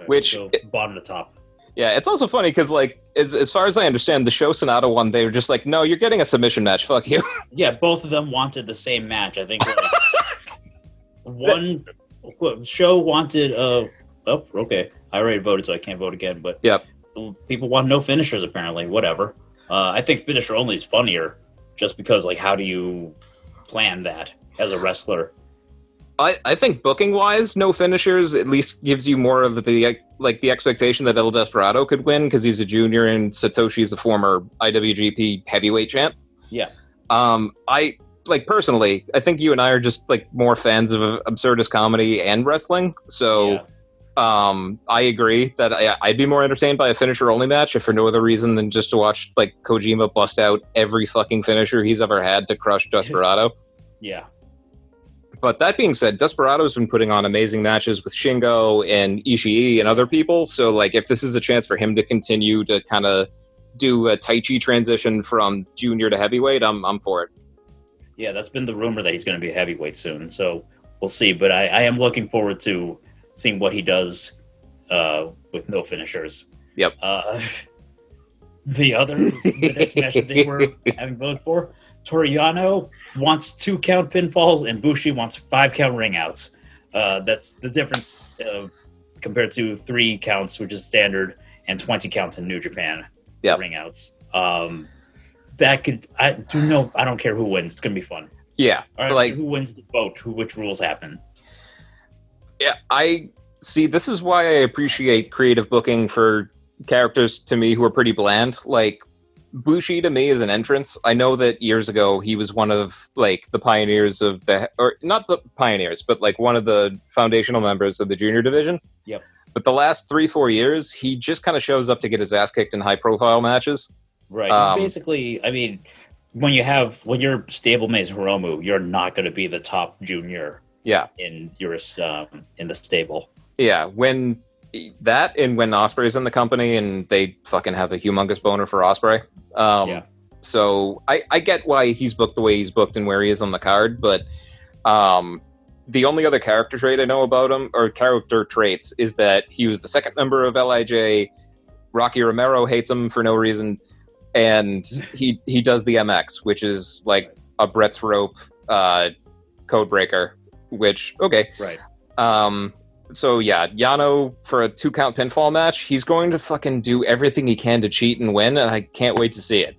right, Which- go bottom to top. Yeah, it's also funny because, like, as, as far as I understand, the Sho Sanada one, they were just like, no, you're getting a submission match. Fuck you. Yeah, both of them wanted the same match. I think like, one show wanted. Uh, oh, okay. I already voted, so I can't vote again. But Yep. People want no finishers. Apparently, whatever. Uh, I think finisher only is funnier, just because like, how do you plan that as a wrestler? I, I think booking wise, no finishers at least gives you more of the like the expectation that El Desperado could win because he's a junior and Satoshi is a former IWGP heavyweight champ. Yeah. Um, I like personally, I think you and I are just like more fans of absurdist comedy and wrestling. So Yeah. Um, I agree that I, I'd be more entertained by a finisher only match if for no other reason than just to watch like Kojima bust out every fucking finisher he's ever had to crush Desperado. yeah. But that being said, Desperado's been putting on amazing matches with Shingo and Ishii and other people. So, like, if this is a chance for him to continue to kind of do a Taichi transition from junior to heavyweight, I'm I'm for it. Yeah, that's been the rumor that he's going to be a heavyweight soon. So we'll see. But I, I am looking forward to seeing what he does uh, with no finishers. Yep. Uh, the other, the next match that they were having voted for, Toru Yano wants two count pinfalls and Bushi wants five count ringouts. Uh, that's the difference uh, compared to three counts, which is standard, and 20 counts in New Japan Yep. ringouts. Um, that could, I do know, I don't care who wins. It's going to be fun. Yeah, All right, like who wins the vote? Who which rules happen? Yeah, I see. This is why I appreciate creative booking for characters to me who are pretty bland. Like Bushi to me is an entrance. I know that years ago he was one of like the pioneers of the or not the pioneers, but like one of the foundational members of the junior division. Yep. But the last three, four years, he just kind of shows up to get his ass kicked in high profile matches. Right. Um, He's basically, I mean, when you have when you're stablemate as Hiromu, you're not going to be the top junior Yeah. in your um, in the stable. Yeah. When that and when Ospreay's in the company and they fucking have a humongous boner for Ospreay. Um, Yeah. So I, I get why he's booked the way he's booked and where he is on the card, but um, the only other character trait I know about him, or character traits, is that he was the second member of Lij. Rocky Romero hates him for no reason, and he he does the MX, which is like a Brett's rope uh, code breaker. Which okay, Right. um, so yeah, Yano for a two count pinfall match, he's going to fucking do everything he can to cheat and win, and I can't wait to see it.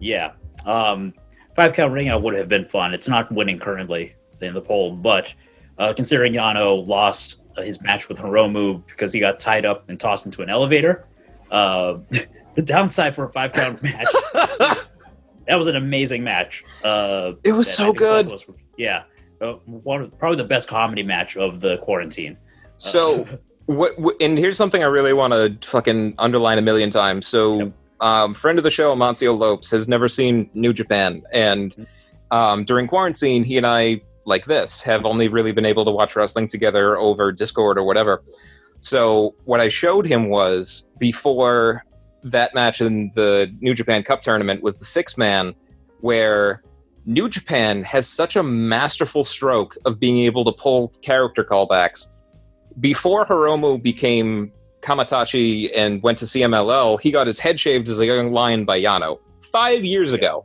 Yeah. Um, five count ring out would have been fun. It's not winning currently in the poll, but uh, considering Yano lost uh, his match with Hiromu because he got tied up and tossed into an elevator, uh, the downside for a five count match that was an amazing match. Uh, it was so good. were- yeah, uh, one of, probably the best comedy match of the quarantine. So Uh, what, what? And here's something I really want to fucking underline a million times. So, Yep. um, friend of the show, Amancio Lopes, has never seen New Japan, and um, during quarantine, he and I, like this, have only really been able to watch wrestling together over Discord or whatever. So, what I showed him was before that match in the New Japan Cup tournament was the six man, where New Japan has such a masterful stroke of being able to pull character callbacks before Hiromu became Kamaitachi and went to CMLL, he got his head shaved as a young lion by Yano five years ago.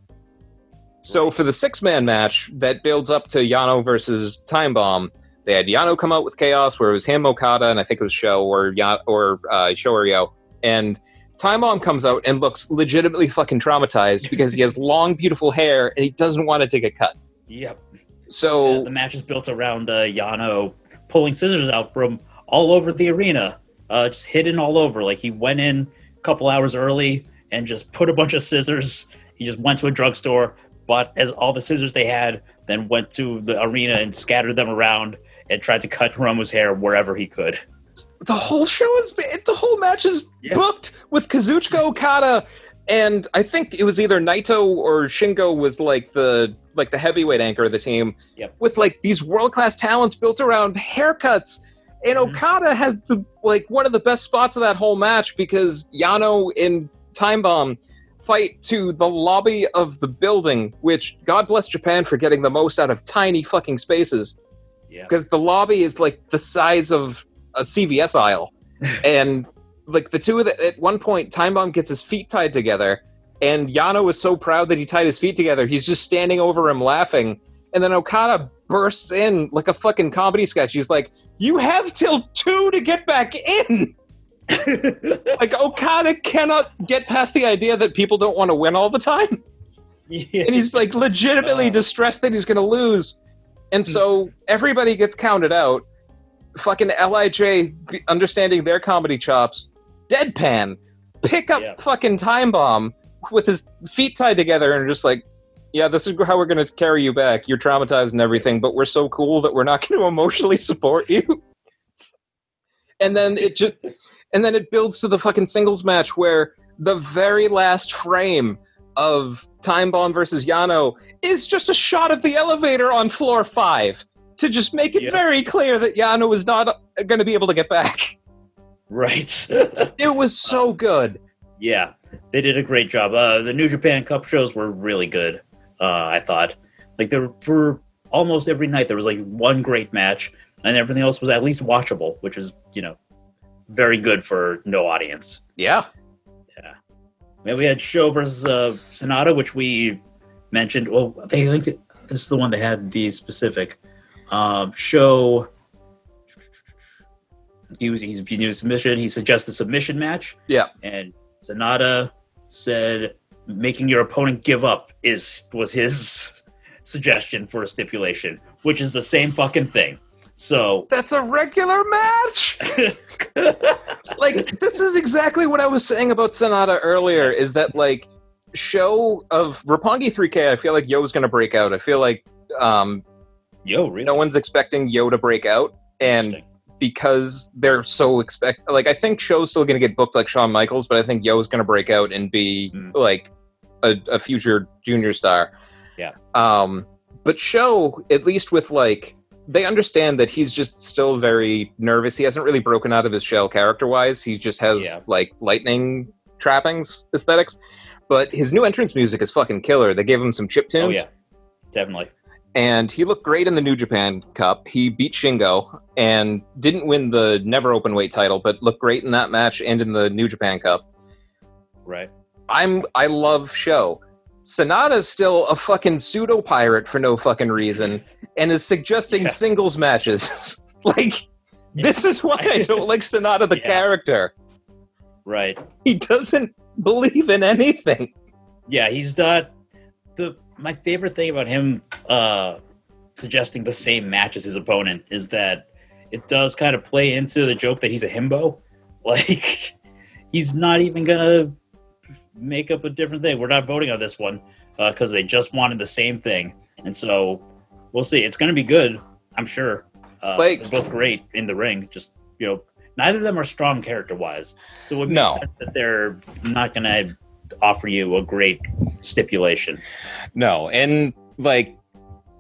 So for the six man match that builds up to Yano versus Time Bomb, they had Yano come out with Chaos, where it was him, Okada, and I think it was Show or ya- or uh, Shorio, and Time Bomb comes out and looks legitimately fucking traumatized because he has long, beautiful hair and he doesn't want to take a cut. Yep. So the, the match is built around uh, Yano pulling scissors out from all over the arena, uh, just hidden all over. Like he went in a couple hours early and just put a bunch of scissors. He just went to a drugstore, bought as all the scissors they had, then went to the arena and scattered them around and tried to cut Hiromu's hair wherever he could. The whole show is the whole match is Yeah. booked with Kazuchika Okada, and I think it was either Naito or Shingo was like the like the heavyweight anchor of the team. Yep. With like these world class talents built around haircuts. And Mhm. Okada has the like one of the best spots of that whole match because Yano and Time Bomb fight to the lobby of the building, which God bless Japan for getting the most out of tiny fucking spaces Yeah. because the lobby is like the size of a CVS aisle, and like the two of the, at one point, Time Bomb gets his feet tied together, and Yano is so proud that he tied his feet together, he's just standing over him laughing, and then Okada bursts in like a fucking comedy sketch. He's like, "You have till two to get back in." Like Okada cannot get past the idea that people don't want to win all the time yeah. and he's like legitimately Uh. distressed that he's going to lose. And so everybody gets counted out. Fucking Lij, understanding their comedy chops, deadpan, pick up Yeah. fucking time bomb with his feet tied together, and just like, yeah, this is how we're going to carry you back. You're traumatized and everything, but we're so cool that we're not going to emotionally support you. And then it just, and then it builds to the fucking singles match where the very last frame of Time Bomb versus Yano is just a shot of the elevator on floor five to just make it Yeah. very clear that Yano was not going to be able to get back. right. It was so good. yeah, they did a great job. Uh, the New Japan Cup shows were really good. Uh, I thought, like there for almost every night there was like one great match, and everything else was at least watchable, which is you know very good for no audience. Yeah. Yeah. Then we had Sho versus uh, Sanada, which we mentioned. Well, they think this is the one that had the specific um, Sho. He was he's a submission. He suggested submission match. Yeah. And Sanada said making your opponent give up is was his suggestion for a stipulation, which is the same fucking thing. So That's a regular match. like this is exactly what I was saying about Sanada earlier. Is that like Sho of Roppongi 3K? I feel like Yoh's going to break out. I feel like um, yo, really? no one's expecting Yoh to break out, and because they're so expect like I think Sho's still going to get booked like Shawn Michaels, but I think Yoh's going to break out and be Mm. like a, a future junior star. Yeah. Um, but Sho at least with like they understand that he's just still very nervous. He hasn't really broken out of his shell character wise. He just has Yeah. like lightning trappings aesthetics. But his new entrance music is fucking killer. They gave him some chip tunes Oh yeah, definitely. And he looked great in the New Japan Cup. He beat Shingo and didn't win the never open weight title, but looked great in that match and in the New Japan Cup. Right. I'm I love Sho. Sanada's still a fucking pseudo pirate for no fucking reason and is suggesting Yeah. singles matches. like this is why I don't like Sanada the Yeah. character. Right. He doesn't believe in anything. Yeah, he's not the my favorite thing about him uh suggesting the same match as his opponent is that it does kind of play into the joke that he's a himbo. Like he's not even gonna make up a different thing. We're not voting on this one because they just wanted the same thing, and so we'll see. It's gonna be good, I'm sure. Uh, Like- they're both great in the ring. Just you know, neither of them are strong character wise, so it would make No. sense that they're not gonna offer you a great stipulation. No, and like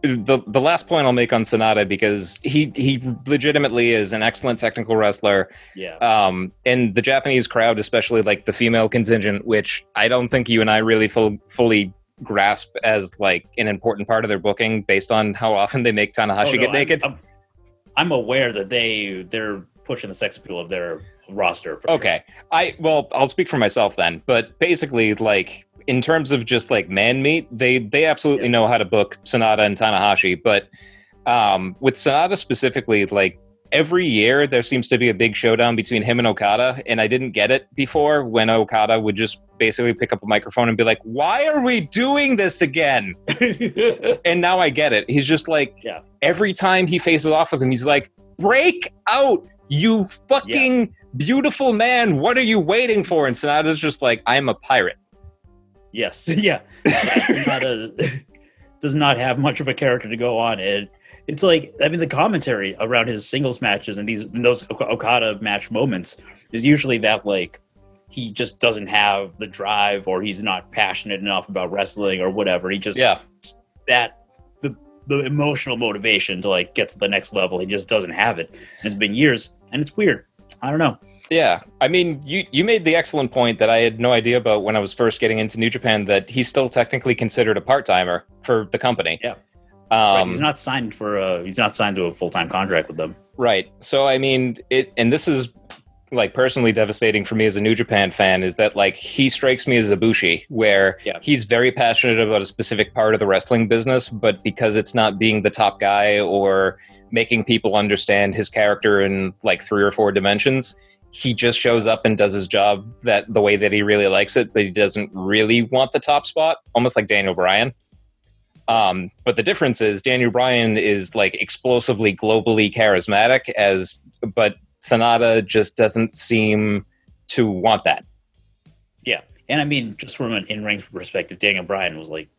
the the last point I'll make on Sanada because he he legitimately is an excellent technical wrestler. Yeah. Um, and the Japanese crowd, especially like the female contingent, which I don't think you and I really full, fully grasp as like an important part of their booking based on how often they make Tanahashi Oh, no, get I'm- naked. I'm, I'm aware that they they're pushing the sex appeal of their roster. For sure. Okay. I well, I'll speak for myself then. But basically, like in terms of just like man meat, they they absolutely Yeah. know how to book Sanada and Tanahashi. But um, with Sanada specifically, like every year there seems to be a big showdown between him and Okada, and I didn't get it before when Okada would just basically pick up a microphone and be like, "Why are we doing this again?" And now I get it. He's just like, Yeah. every time he faces off with him, he's like, break out, you fucking beautiful man. What are you waiting for? And Sanada's just like, I'm a pirate. yes. Yeah. Sanada, does not have much of a character to go on. And it's like I mean the commentary around his singles matches and these and those Okada match moments is usually that like he just doesn't have the drive or he's not passionate enough about wrestling or whatever. He just Yeah. that the the emotional motivation to like get to the next level. He just doesn't have it. And it's been years and it's weird. I don't know. Yeah, I mean, you you made the excellent point that I had no idea about when I was first getting into New Japan that he's still technically considered a part timer for the company. Yeah. Right, Um, he's not signed for a he's not signed to a full time contract with them. Right. So I mean, it and this is like personally devastating for me as a New Japan fan is that like he strikes me as a Bushi, where Yeah. he's very passionate about a specific part of the wrestling business, but because it's not being the top guy or making people understand his character in like three or four dimensions, he just shows up and does his job that the way that he really likes it, but he doesn't really want the top spot, almost like Daniel Bryan. Um, but the difference is Daniel Bryan is like explosively globally charismatic as but Sanada just doesn't seem to want that. Yeah, and I mean, just from an in-ring perspective, Daniel Bryan was like,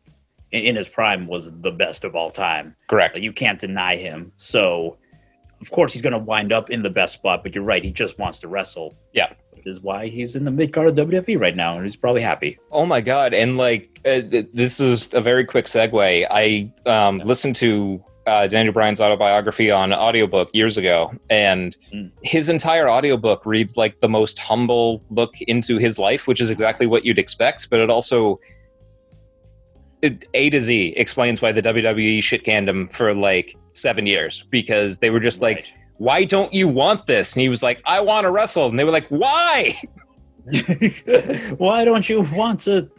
in, his prime, was the best of all time. Correct. You can't deny him. So, of course, he's going to wind up in the best spot. But you're right; he just wants to wrestle. Yeah. which is why he's in the mid card of WWE right now, and he's probably happy. Oh my god! And like uh, th- this is a very quick segue. I um, Yeah. listened to uh, Daniel Bryan's autobiography on audiobook years ago, and Mm. his entire audiobook reads like the most humble look into his life, which is exactly what you'd expect. But it also A to Z explains why the WWE shit canned him for like seven years because they were just like, "Why don't you want this?" And he was like, "I want to wrestle," and they were like, "Why?" why don't you want to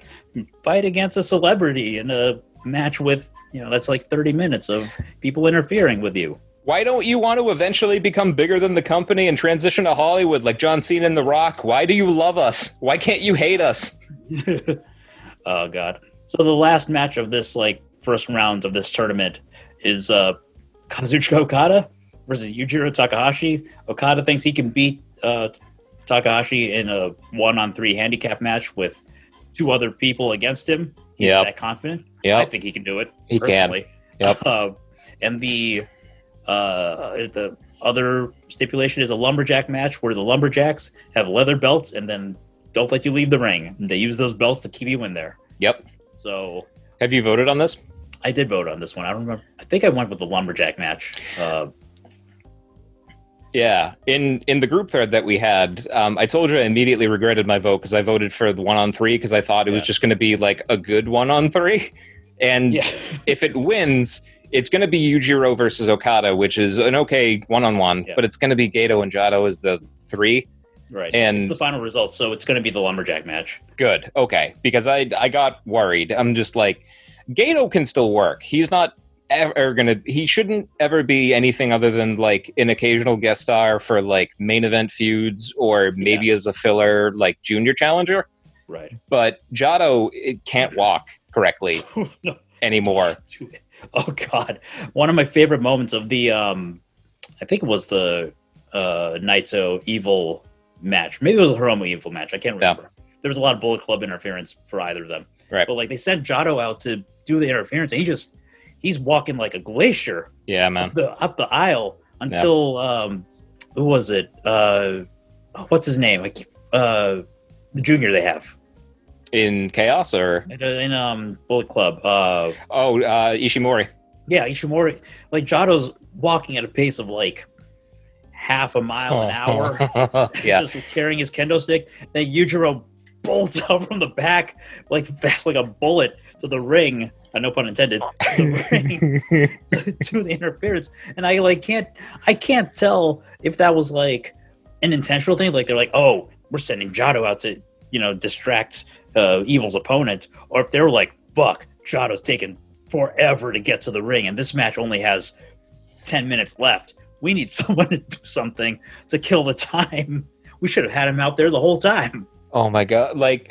fight against a celebrity in a match with you know that's like 30 minutes of people interfering with you? Why don't you want to eventually become bigger than the company and transition to Hollywood like John Cena and The Rock? Why do you love us? Why can't you hate us? oh god. So the last match of this like first round of this tournament is uh Kazuchika Okada versus Yujiro Takahashi. Okada thinks he can beat uh Takahashi in a one on three handicap match with two other people against him. He's Yep. that confident. I think he can do it. he can. personally. Yep. Uh, and the uh, the other stipulation is a lumberjack match where the lumberjacks have leather belts and then don't let you leave the ring. They use those belts to keep you in there. Yep. So Have you voted on this? I did vote on this one. I don't remember. I think I went with the lumberjack match. Uh, Yeah. In in the group thread that we had, um, I told you I immediately regretted my vote because I voted for the one on three because I thought it was just going to be like a good one on three, and yeah, if it wins, it's going to be Yujiro versus Okada, which is an okay one on one, but it's going to be Gedo and Jado as the three. Right. And- it's the final result, so it's going to be the lumberjack match. Good. Okay. Because I I got worried. I'm just like, Gedo can still work. He's not ever gonna. He shouldn't ever be anything other than like an occasional guest star for like main event feuds or maybe as a filler like junior challenger. Right. But Jado it can't walk correctly no. anymore. Oh God! One of my favorite moments of the, um, I think it was the uh, Naito Evil match. Maybe it was a Hiromu Evil match. I can't Yeah. remember. There was a lot of Bullet Club interference for either of them. Right. But like they sent Jado out to do the interference, and he just he's walking like a glacier Yeah, man. up the up the aisle until um, who was it? Uh, oh, what's his name? Like uh, the junior they have In chaos or in, in um Bullet Club. Uh, oh uh, Ishimori. Yeah, Ishimori, like Jado's walking at a pace of like half a mile an hour, yeah. just carrying his kendo stick. Then Yujiro bolts out from the back like fast like a bullet to the ring. Uh, no pun intended. To the ring to do the interference, and I like can't I can't tell if that was like an intentional thing. Like they're like, oh, we're sending Jado out to you know distract uh, Evil's opponent, or if they're like, fuck, Jado's taking forever to get to the ring, and this match only has ten minutes left. We need someone to do something to kill the time. We should have had him out there the whole time. Oh my god! Like,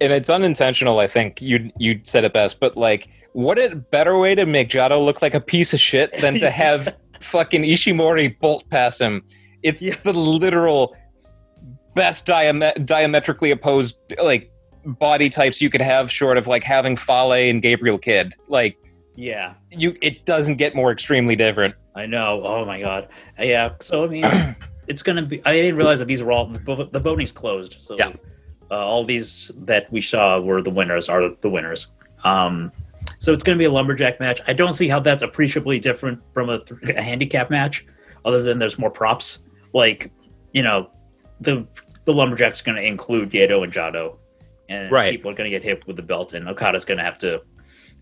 and it's unintentional. I think you you said it best, but like, what a better way to make Jado look like a piece of shit than to have fucking Ishimori bolt past him. It's Yeah. the literal best diame- diametrically opposed like body types you could have, short of like having Fale and Gabriel Kidd. Like, Yeah, you it doesn't get more extremely different. I know. Oh my god. Yeah. So I mean, it's gonna be. I didn't realize that these were all the, the voting's closed. So Yeah. uh, all these that we saw were the winners. Are the winners. Um, so it's gonna be a lumberjack match. I don't see how that's appreciably different from a, a handicap match, other than there's more props. Like, you know, the the lumberjack's gonna include Gedo and Jado, and Right. people are gonna get hit with the belt, and Okada's gonna have to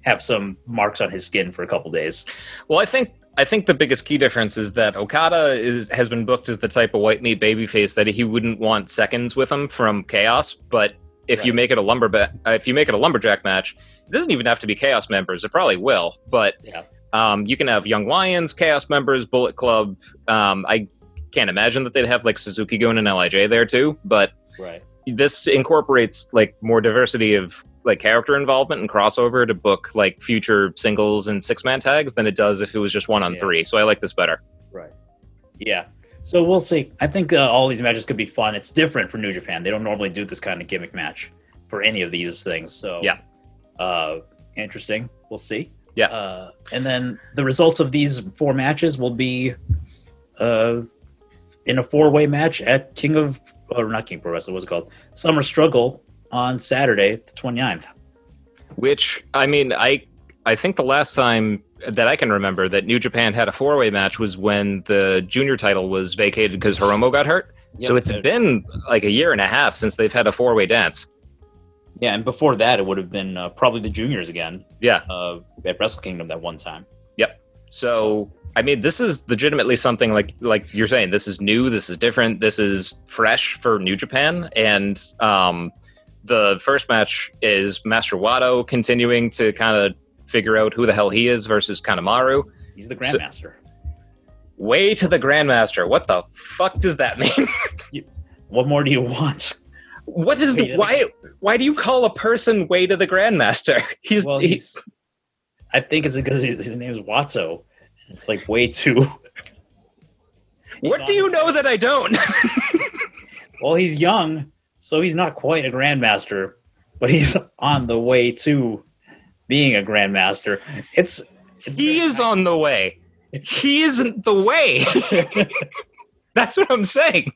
have some marks on his skin for a couple days. Well, I think I think the biggest key difference is that Okada is has been booked as the type of white meat babyface that he wouldn't want seconds with him from Chaos. But if you make it a lumberjack, uh, if you make it a lumberjack match, it doesn't even have to be Chaos members. It probably will, but Yeah. um, you can have Young Lions, Chaos members, Bullet Club. Um, I can't imagine that they'd have like Suzuki Gun and Lij there too, but Right. this incorporates like more diversity of like character involvement and crossover to book like future singles and six man tags than it does if it was just one on Yeah. three. So I like this better. Right. Yeah. So we'll see. I think uh, all these matches could be fun. It's different for New Japan. They don't normally do this kind of gimmick match for any of these things. So Yeah. uh, interesting. We'll see. Yeah. Uh, and then the results of these four matches will be uh, in a four way match at King of or not King Pro Wrestling. What's it called? Summer Struggle on Saturday, the 29th. Which I mean, I I think the last time that I can remember that New Japan had a four way match was when the junior title was vacated because Hiromu got hurt. so it's been like a year and a half since they've had a four way dance. Yeah, and before that, it would have been uh, probably the juniors again Yeah. uh, at Wrestle Kingdom that one time. Yep. So I mean, this is legitimately something like like you're saying. This is new. This is different. This is fresh for New Japan. And um, the first match is Master Wato continuing to kind of figure out who the hell he is versus Kanemaru. He's the So- Grandmaster. Way to the Grandmaster. What the fuck does that mean? what more do you want? what is the the- why? Why do you call a person way to the Grandmaster? He's, Well, he- he's. I think it's because his, his name is Wato. It's like way too. what do you know that I don't? Well, he's young, so he's not quite a Grandmaster, but he's on the way to being a Grandmaster. It's. it's he is on the way. He isn't the way. That's what I'm saying.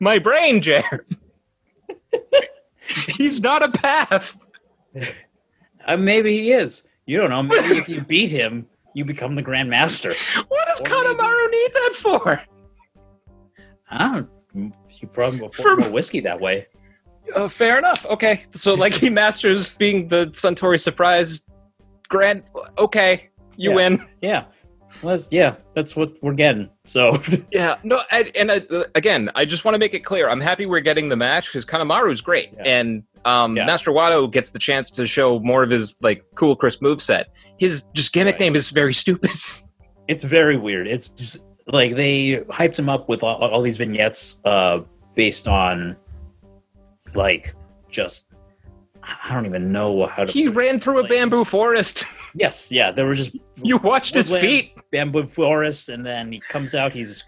My brain, Jared. He's not a path. Uh, maybe he is. You don't know. Maybe if you beat him, you become the Grandmaster. What does Kanemaru need that for? I don't. You probably For- more whiskey that way. Uh, fair enough. Okay. So, like, he masters being the Suntory surprise grand. Okay. You Yeah. win. Yeah. Well, that's, yeah, that's what we're getting. So Yeah, no, I, and I, uh, again, I just want to make it clear. I'm happy we're getting the match because Kanemaru's great, Yeah. and um, Yeah. Master Wato gets the chance to show more of his like cool, crisp moveset. His just gimmick Right. name is very stupid. it's very weird. It's just like they hyped him up with all, all these vignettes uh, based on like just I don't even know how to. he ran through a bamboo forest. yes, yeah, there were just you watched his feet. bamboo forest, and then he comes out. He's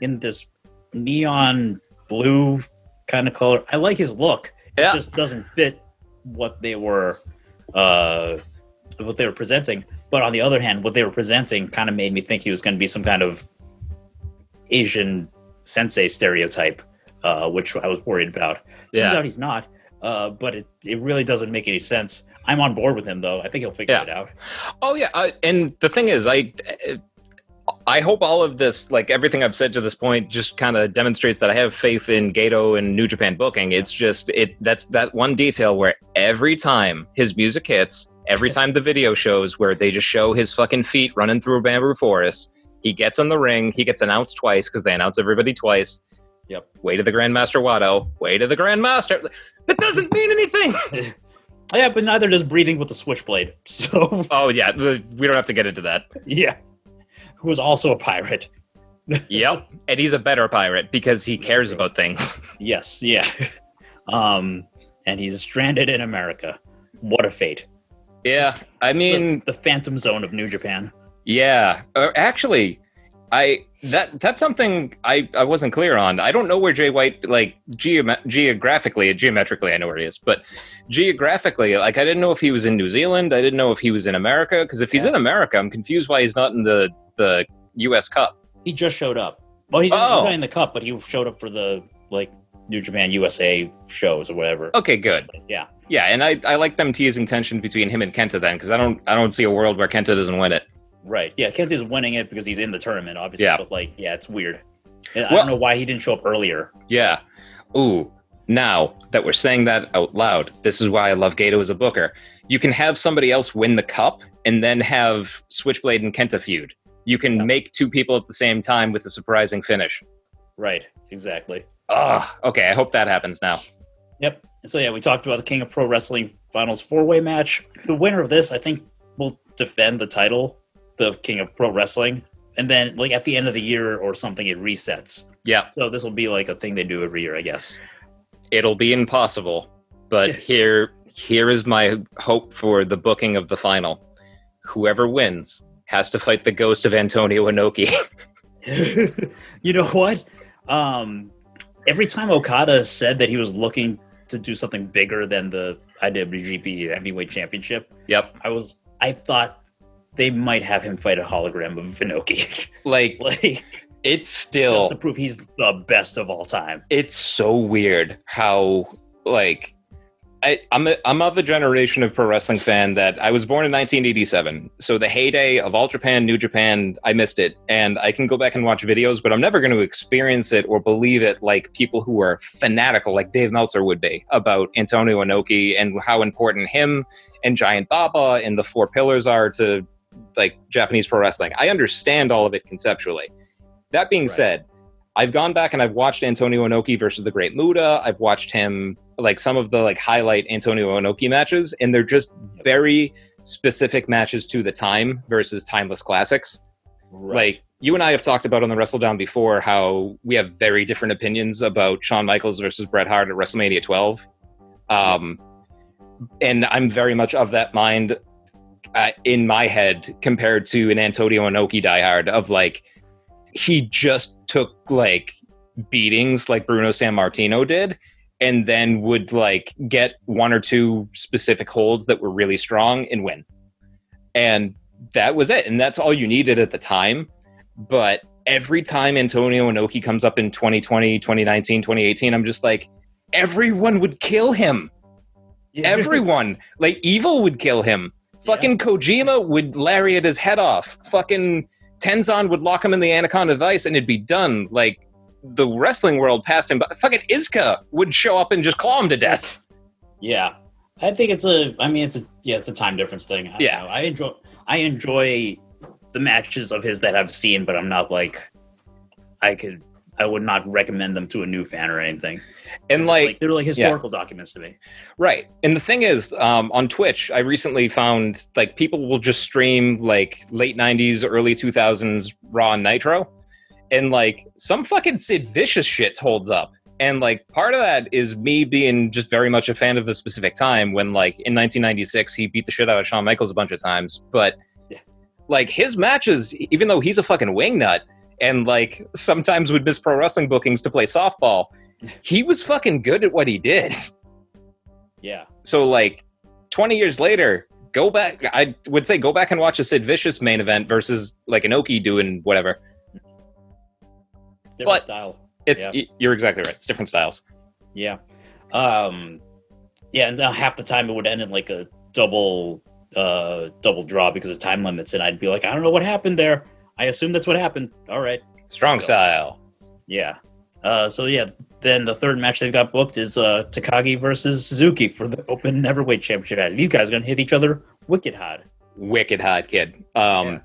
in this neon blue kind of color. I like his look. Yeah. It just doesn't fit what they were uh, what they were presenting. But on the other hand, what they were presenting kind of made me think he was going to be some kind of Asian sensei stereotype, uh, which I was worried about. Turns Yeah, out he's not. Uh, but it, it really doesn't make any sense. I'm on board with him though. I think he'll figure Yeah. it out. Oh yeah, uh, and the thing is, I I hope all of this, like everything I've said to this point, just kind of demonstrates that I have faith in Gedo and New Japan booking. It's just it that's that one detail where every time his music hits, every time the video shows where they just show his fucking feet running through a bamboo forest, he gets in the ring, he gets announced twice because they announce everybody twice. Yep. Way to the Grandmaster Wato. Way to the Grandmaster. That doesn't mean anything. Yeah, but neither does breathing with the switchblade. So oh yeah, the, we don't have to get into that. yeah, who was also a pirate. Yep. and he's a better pirate because he cares about things. Yes, yeah. um, and he's stranded in America. What a fate! Yeah. I The- mean, the, Phantom Zone of New Japan. Yeah. Uh, actually, I that that's something I I wasn't clear on. I don't know where Jay White like geom- geographically geometrically I know where he is, but geographically like I didn't know if he was in New Zealand. I didn't know if he was in America because if he's Yeah. in America, I'm confused why he's not in the the U.S. Cup. He just showed up. Well, he didn't, Oh. he's not in the cup, but he showed up for the like New Japan USA shows or whatever. Okay, good. Yeah, Yeah, and I I like them teasing tension between him and Kenta then because I don't I don't see a world where Kenta doesn't win it. Right. Yeah, Kent is winning it because he's in the tournament, obviously. Yeah. But like, yeah, it's weird. And I don't know why he didn't show up earlier. Yeah. Ooh. Now that we're saying that out loud, this is why I love Gedo as a booker. You can have somebody else win the cup and then have Switchblade and Kenta feud. You can Yeah. make two people at the same time with a surprising finish. Right. Exactly. Ugh. Okay, I hope that happens now. Yep. So yeah, we talked about the King of Pro Wrestling Finals four way match. The winner of this, I think, will defend the title, the King of Pro Wrestling, and then like at the end of the year or something, it resets. Yeah, So this will be like a thing they do every year, I guess. it'll be impossible, but here here is my hope for the booking of the final. Whoever wins has to fight the ghost of Antonio Inoki. you know what? Um, every time Okada said that he was looking to do something bigger than the IWGP Heavyweight Championship, yep. I was I thought they might have him fight a hologram of Inoki, Like like it's still just to prove he's the best of all time. it's so weird how like I, I'm a, I'm of the generation of pro wrestling fan that I was born in 1987. So the heyday of All Japan, New Japan, I missed it, and I can go back and watch videos, but I'm never going to experience it or believe it like people who are fanatical, like Dave Meltzer would be, about Antonio Inoki and how important him and Giant Baba and the Four Pillars are to like Japanese pro wrestling. I understand all of it conceptually. That being Right. said, I've gone back and I've watched Antonio Inoki versus the Great Muta. I've watched him like some of the like highlight Antonio Inoki matches, and they're just very specific matches to the time versus timeless classics. Like you and I have talked about on the Wrestle Down before how we have very different opinions about Shawn Michaels versus Bret Hart at WrestleMania 12. Um, and I'm very much of that mind uh, in my head compared to an Antonio Inoki diehard of like he just took like beatings like Bruno Sammartino did and then would like get one or two specific holds that were really strong and win. And that was it. And that's all you needed at the time. But every time Antonio Inoki comes up in 2020, 2019, 2018, I'm just like, everyone would kill him. Everyone. like, Evil would kill him. Fucking Kojima would lariat his head off. Fucking Tenzan would lock him in the Anaconda Vice and it'd be done. Like, the wrestling world passed him, but fucking Iska would show up and just claw him to death. Yeah, I think it's a. I mean, it's a. Yeah, it's a time difference thing. I Yeah. know. I enjoy. I enjoy the matches of his that I've seen, but I'm not like. I could. I would not recommend them to a new fan or anything. And It's like, they're like historical documents to me. Right. And the thing is, um, on Twitch, I recently found like people will just stream like late 90s, early 2000s Raw and Nitro. And like some fucking Sid Vicious shit holds up. And like part of that is me being just very much a fan of the specific time when like in 1996 he beat the shit out of Shawn Michaels a bunch of times. But Yeah. like his matches, even though he's a fucking wingnut and like sometimes would miss pro wrestling bookings to play softball, he was fucking good at what he did. Yeah, so like 20 years later go back i would say go back and watch a sid vicious main event versus like Inoki doing whatever it's different But- style. it's Yeah. y- you're exactly right it's different styles Yeah, um, yeah, and now half the time it would end in like a double, uh, double draw because of time limits, and I'd be like, I don't know what happened there. I assume that's what happened. All right. strong style Yeah. Uh, so yeah, then the third match they've got booked is uh, Takagi versus Suzuki for the Open Neverweight Championship. And these guys are gonna hit each other wicked hard. wicked hard, kid um Yeah.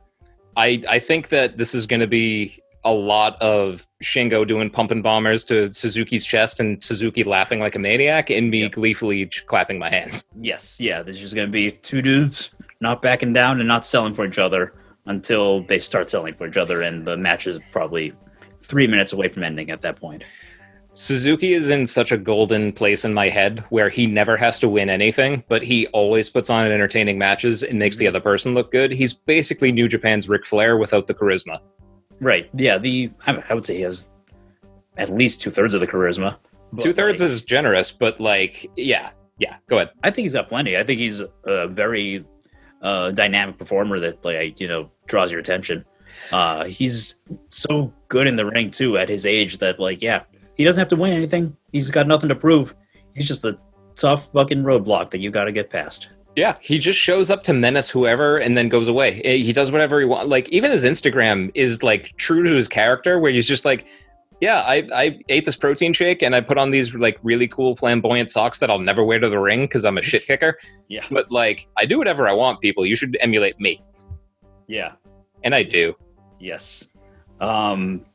i i think that this is going to be a lot of shingo doing pumping bombers to suzuki's chest and suzuki laughing like a maniac and me Yep. gleefully clapping my hands Yes, yeah, there's just gonna be two dudes not backing down and not selling for each other until they start selling for each other, and the match is probably three minutes away from ending at that point. Suzuki is in such a golden place in my head where he never has to win anything, but he always puts on entertaining matches and makes the other person look good. He's basically New Japan's Ric Flair without the charisma. Right. Yeah. The I, I would say he has at least two thirds of the charisma. Two thirds like, is generous, but like, yeah, yeah. Go ahead. I think he's got plenty. I think he's a very uh, dynamic performer that like you know draws your attention. Uh, he's so good in the ring too at his age that like yeah he doesn't have to win anything. He's got nothing to prove. He's just a tough fucking roadblock that you got to get past. Yeah, he just shows up to menace whoever and then goes away. Eh, He does whatever he wants. Like even his Instagram is like true to his character, where he's just like, "Yeah, I, I ate this protein shake and I put on these like really cool flamboyant socks that I'll never wear to the ring because I'm a shit kicker. Yeah. But like, I do whatever I want. People, you should emulate me, Yeah. and I do. Yes. Um,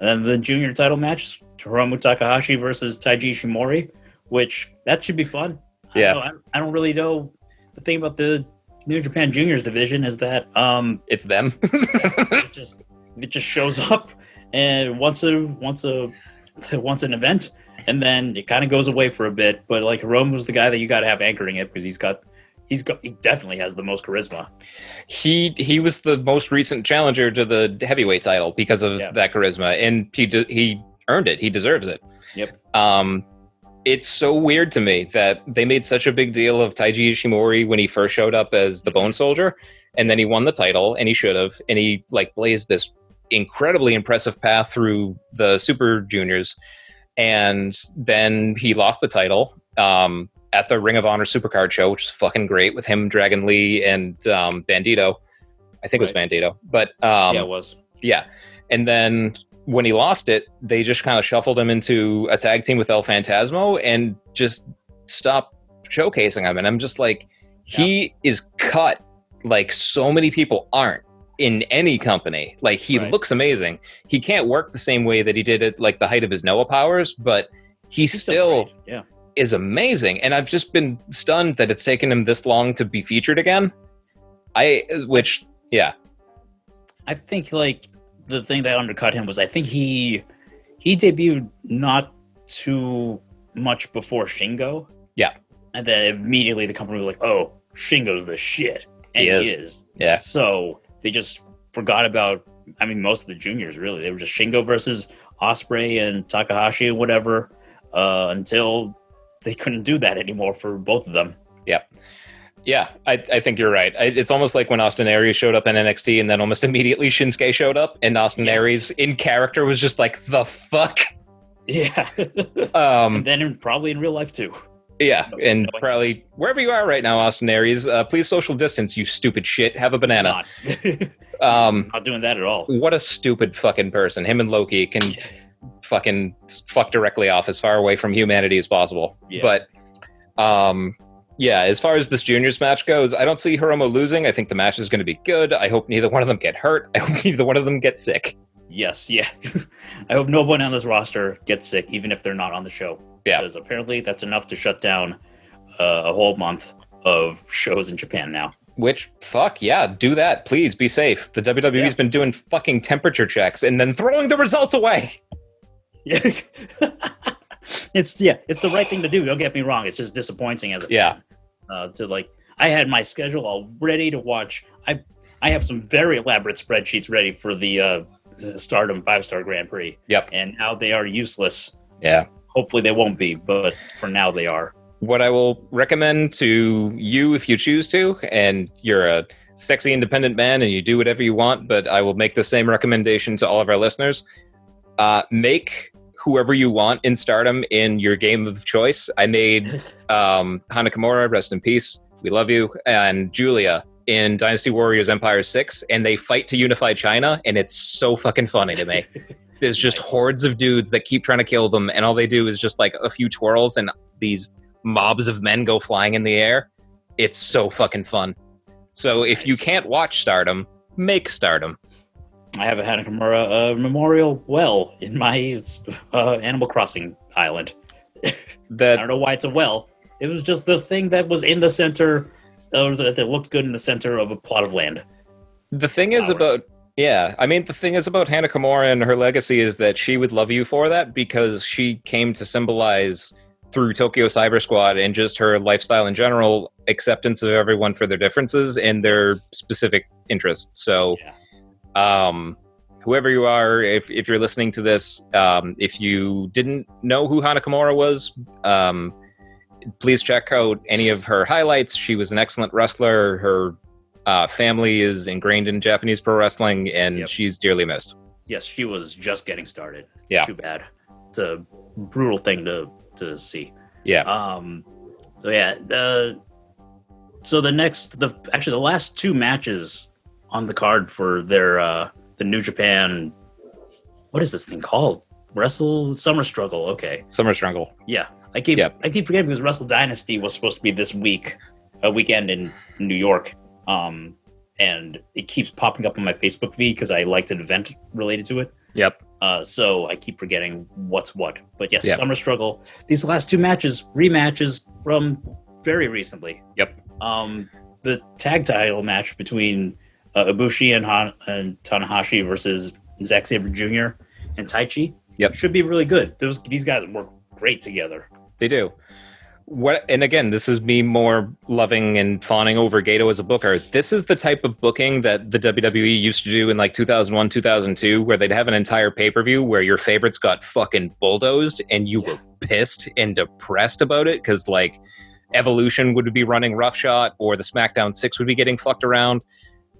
and then the junior title match, Hiromu Takahashi versus Taiji Ishimori, which that should be fun. I Yeah. don't, know, I, I don't really know. The thing about the New Japan Juniors division is that um, It's them. it just it just shows up and once a once a once an event, and then it kind of goes away for a bit. But like Rome was the guy that you got to have anchoring it because he's got he's got he definitely has the most charisma. he he was the most recent challenger to the heavyweight title because of Yeah. that charisma, and he he earned it. He deserves it. Yep. Um, it's so weird to me that they made such a big deal of Taiji Ishimori when he first showed up as the Bone Soldier, and then he won the title, and he should have, and he like blazed this incredibly impressive path through the Super Juniors, and then he lost the title. Um, at the Ring of Honor Supercard show, which is fucking great with him, Dragon Lee, and um, Bandito. I think it was Bandito, but um, yeah, it was. yeah. And then when he lost it, they just kind of shuffled him into a tag team with El Fantasmo and just stopped showcasing him. And I'm just like, he is cut like so many people aren't in any company. Like he Right. looks amazing. He can't work the same way that he did at like the height of his Noah powers, but he He's still great. yeah. is amazing. And I've just been stunned that it's taken him this long to be featured again. I, which, yeah, I think like the thing that undercut him was I think he he debuted not too much before Shingo. Yeah. And then immediately the company was like, "Oh, Shingo's the shit," and He he is. is. yeah. So they just forgot about. I mean, most of the juniors really they were just Shingo versus Ospreay and Takahashi and whatever uh, until they couldn't do that anymore for both of them. Yeah, I, I think you're right. I, it's almost like when Austin Aries showed up in NXT, and then almost immediately Shinsuke showed up, and Austin Yes. Aries in character was just like the fuck. Yeah. Um, and then in, probably in real life too. yeah, No- and no- probably wherever you are right now, Austin Aries, uh, please social distance. You stupid shit. Have a banana. Not, Um, not doing that at all. what a stupid fucking person. Him and Loki can fucking fuck directly off as far away from humanity as possible. Yeah. But um yeah, as far as this juniors match goes, I don't see Hiromu losing. I think the match is going to be good. I hope neither one of them get hurt. I hope neither one of them get sick. Yes, yeah. I hope no one on this roster gets sick, even if they're not on the show. Yeah. Because apparently that's enough to shut down uh, a whole month of shows in Japan now. Which fuck yeah, do that. Please be safe. The WWE's Yeah. been doing fucking temperature checks and then throwing the results away. Yeah. it's yeah, it's the right thing to do. Don't get me wrong. It's just disappointing as a Yeah. fan. Uh, to like, I had my schedule all ready to watch. I I have some very elaborate spreadsheets ready for the uh, Stardom Five Star Grand Prix. Yep. And now they are useless. Yeah. Hopefully they won't be, but for now they are. What I will recommend to you if you choose to, and you're a sexy independent man and you do whatever you want, but I will make the same recommendation to all of our listeners. Uh, make whoever you want in stardom in your game of choice. I made um, Hana Kimura, rest in peace. We love you. And Julia in Dynasty Warriors Empire 6, and they fight to unify China, and it's so fucking funny to me. There's just Nice. hordes of dudes that keep trying to kill them, and all they do is just like a few twirls, and these mobs of men go flying in the air. It's so fucking fun. So if you can't watch Stardom, make Stardom. I have a Hana Kimura uh, memorial well in my uh, Animal Crossing island. that I don't know why it's a well. It was just the thing that was in the center, or that, that looked good in the center of a plot of land. the thing is Flowers. about yeah, I mean the thing is about Hana Kimura and her legacy is that she would love you for that because she came to symbolize through Tokyo Cyber Squad and just her lifestyle in general acceptance of everyone for their differences and their specific interests. So Yeah. Um whoever you are, if, if you're listening to this, um, if you didn't know who Hana Kimura was, um, please check out any of her highlights. She was an excellent wrestler. Her uh, family is ingrained in Japanese pro wrestling, and Yep. she's dearly missed. Yes, she was just getting started. It's Yeah. too bad. It's a brutal thing to to see. Yeah. Um. So yeah, the so the next the actually the last two matches on the card for their uh the New Japan. What is this thing called? Wrestle Summer Struggle. Okay. Summer Struggle. Yeah, I keep Yep. I keep forgetting because Wrestle Dynasty was supposed to be this week, a weekend in New York. Um, and it keeps popping up on my Facebook feed because I liked an event related to it. Yep. Uh, so I keep forgetting what's what. But yes, Yep. Summer Struggle. These last two matches, rematches from very recently. Yep. Um, the tag title match between uh, Ibushi and, Han- and Tanahashi versus Zack Sabre Jr. and Taichi. Yep. Should be really good. Those these guys work great together. They do. What and again, this is me more loving and fawning over Gedo as a booker. This is the type of booking that the WWE used to do in like 2001, 2002, where they'd have an entire pay per view where your favorites got fucking bulldozed and you were pissed and depressed about it because like Evolution would be running roughshod or the SmackDown 6 would be getting fucked around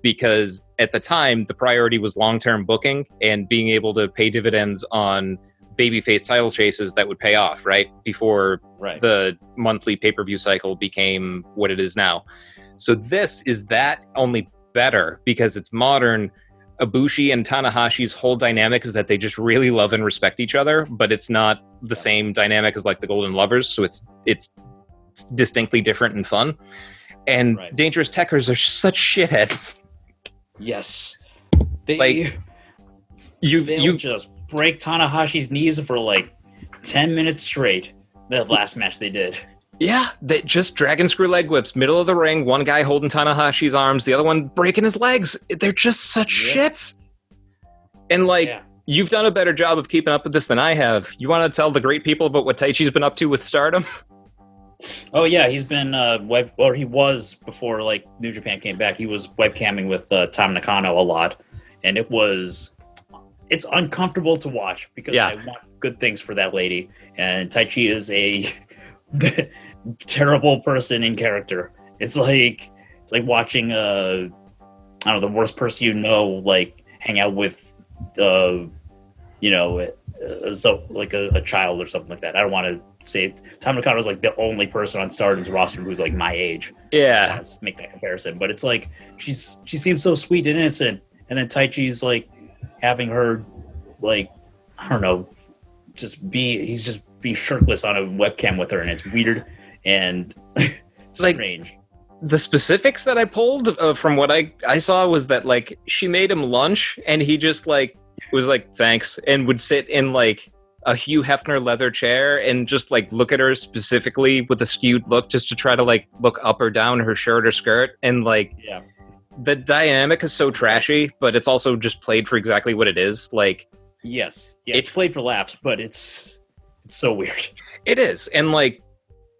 because at the time the priority was long term booking and being able to pay dividends on babyface title chases that would pay off, right? Before Right. the monthly pay per view cycle became what it is now. So this is that only better because it's modern. Ibushi and Tanahashi's whole dynamic is that they just really love and respect each other, but it's not the same dynamic as like the Golden Lovers. So it's it's, it's distinctly different and fun. And Right. Dangerous Tekkers are such shitheads. Yes. They Like, You you just break Tanahashi's knees for like ten minutes straight. The last match they did. Yeah, they just dragon screw leg whips, middle of the ring, one guy holding Tanahashi's arms, the other one breaking his legs. They're just such Yeah. shits. And like, yeah. you've done a better job of keeping up with this than I have. You want to tell the great people about what Taichi's been up to with Stardom? Oh yeah, he's been uh web or he was before like New Japan came back. He was webcamming with uh, Tam Nakano a lot, and it was it's uncomfortable to watch because Yeah. I want good things for that lady, and Taichi is a terrible person in character. It's like it's like watching uh I don't know the worst person you know like hang out with uh you know uh, so like a, a child or something like that. I don't want to say. Tam Nakano is like the only person on Stardom's roster who's like my age. Yeah. make that comparison, but it's like she's she seems so sweet and innocent, and then Taichi's like having her like I don't know, just be he's just be shirtless on a webcam with her, and it's weird and Like- strange. The specifics that I pulled uh, from what I, I saw was that like she made him lunch and he just like was like thanks and would sit in like a Hugh Hefner leather chair and just like look at her specifically with a skewed look just to try to like look up or down her shirt or skirt and like Yeah, the dynamic is so trashy, but it's also just played for exactly what it is. Like yes, yeah. It- It's played for laughs, but it's it's so weird. it is, and like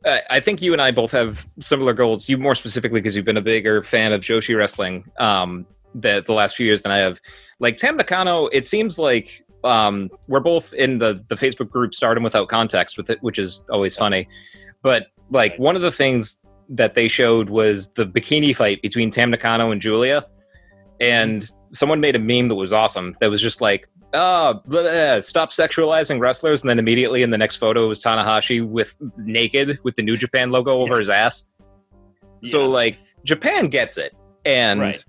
I I think you and I both have similar goals. You more specifically because you've been a bigger fan of Joshi wrestling um, the the last few years than I have. Like Tam Nakano, it seems like um, we're both in the the Facebook group Stardom Without Context with it, which is always funny. But like one of the things that they showed was the bikini fight between Tam Nakano and Julia, and someone made a meme that was awesome. That was just like, "Oh, stop sexualizing wrestlers," and then immediately in the next photo was Tanahashi with naked with the New Japan logo over Yeah. his ass. So Yeah. like Japan gets it, and Right.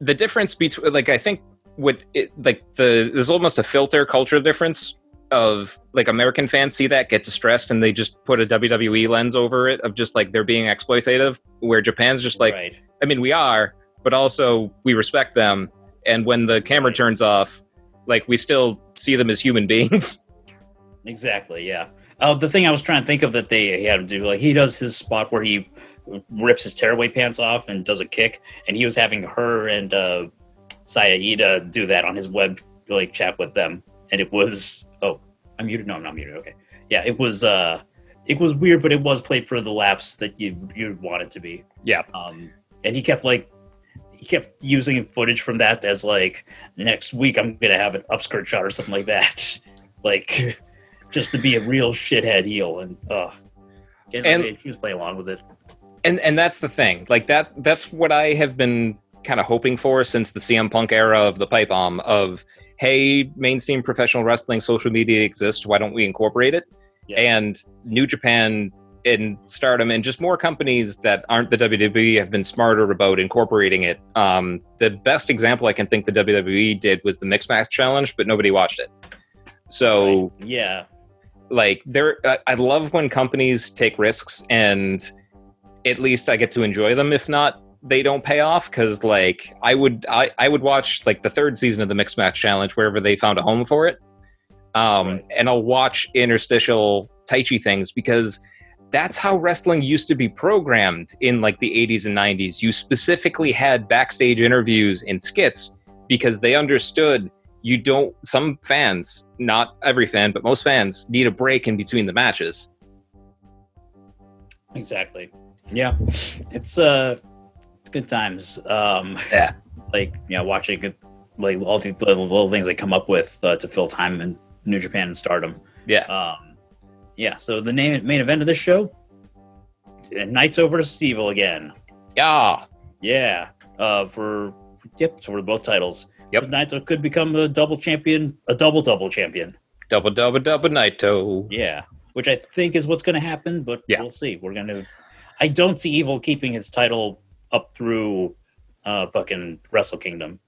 the difference between like I think what it, like the there's almost a filter culture difference of like American fans see that get distressed and they just put a WWE lens over it of just like they're being exploitative, where Japan's just like right. I mean we are, but also we respect them, and when the camera Right. turns off, like we still see them as human beings. Exactly. Yeah. Uh, the thing I was trying to think of that they had him do, like he does his spot where he rips his tearaway pants off and does a kick, and he was having her and uh, Sayada do that on his web like chat with them, and it was oh I'm muted. No, I'm not muted. Okay. Yeah, it was uh it was weird, but it was played for the laughs that you you'd want it to be. Yeah. Um, and he kept like he kept using footage from that as like next week I'm gonna have an upskirt shot or something like that, like just to be a real shithead heel. And uh, And- he was playing along with it. and and that's the thing like that that's what i have been kind of hoping for since the cm punk era of the pipe bomb of hey mainstream professional wrestling social media exists why don't we incorporate it Yeah. and new japan and stardom and just more companies that aren't the wwe have been smarter about incorporating it um, the best example i can think the wwe did was the mixed match challenge but nobody watched it so Right. yeah, like there I- i love when companies take risks and at least i get to enjoy them if not they don't pay off because like i would I, I would watch like the third season of the mixed match challenge wherever they found a home for it um Right. and i'll watch interstitial Taichi things because that's how wrestling used to be programmed in like the 80s and 90s you specifically had backstage interviews and skits because they understood you don't some fans not every fan but most fans need a break in between the matches exactly. Yeah, it's uh, good times. Um, Yeah. like you know, watching like all the little, little things they come up with uh, to fill time in New Japan and Stardom. yeah Um, yeah. So the main main event of this show, uh, Naito versus Evil again. yeah Yeah. Uh, for yep. So for both titles. Yep. So Naito could become a double champion, a double double champion. double double double naito Yeah. Which I think is what's going to happen, but Yeah. we'll see. We're going to. I don't see Evil keeping his title up through uh fucking Wrestle Kingdom.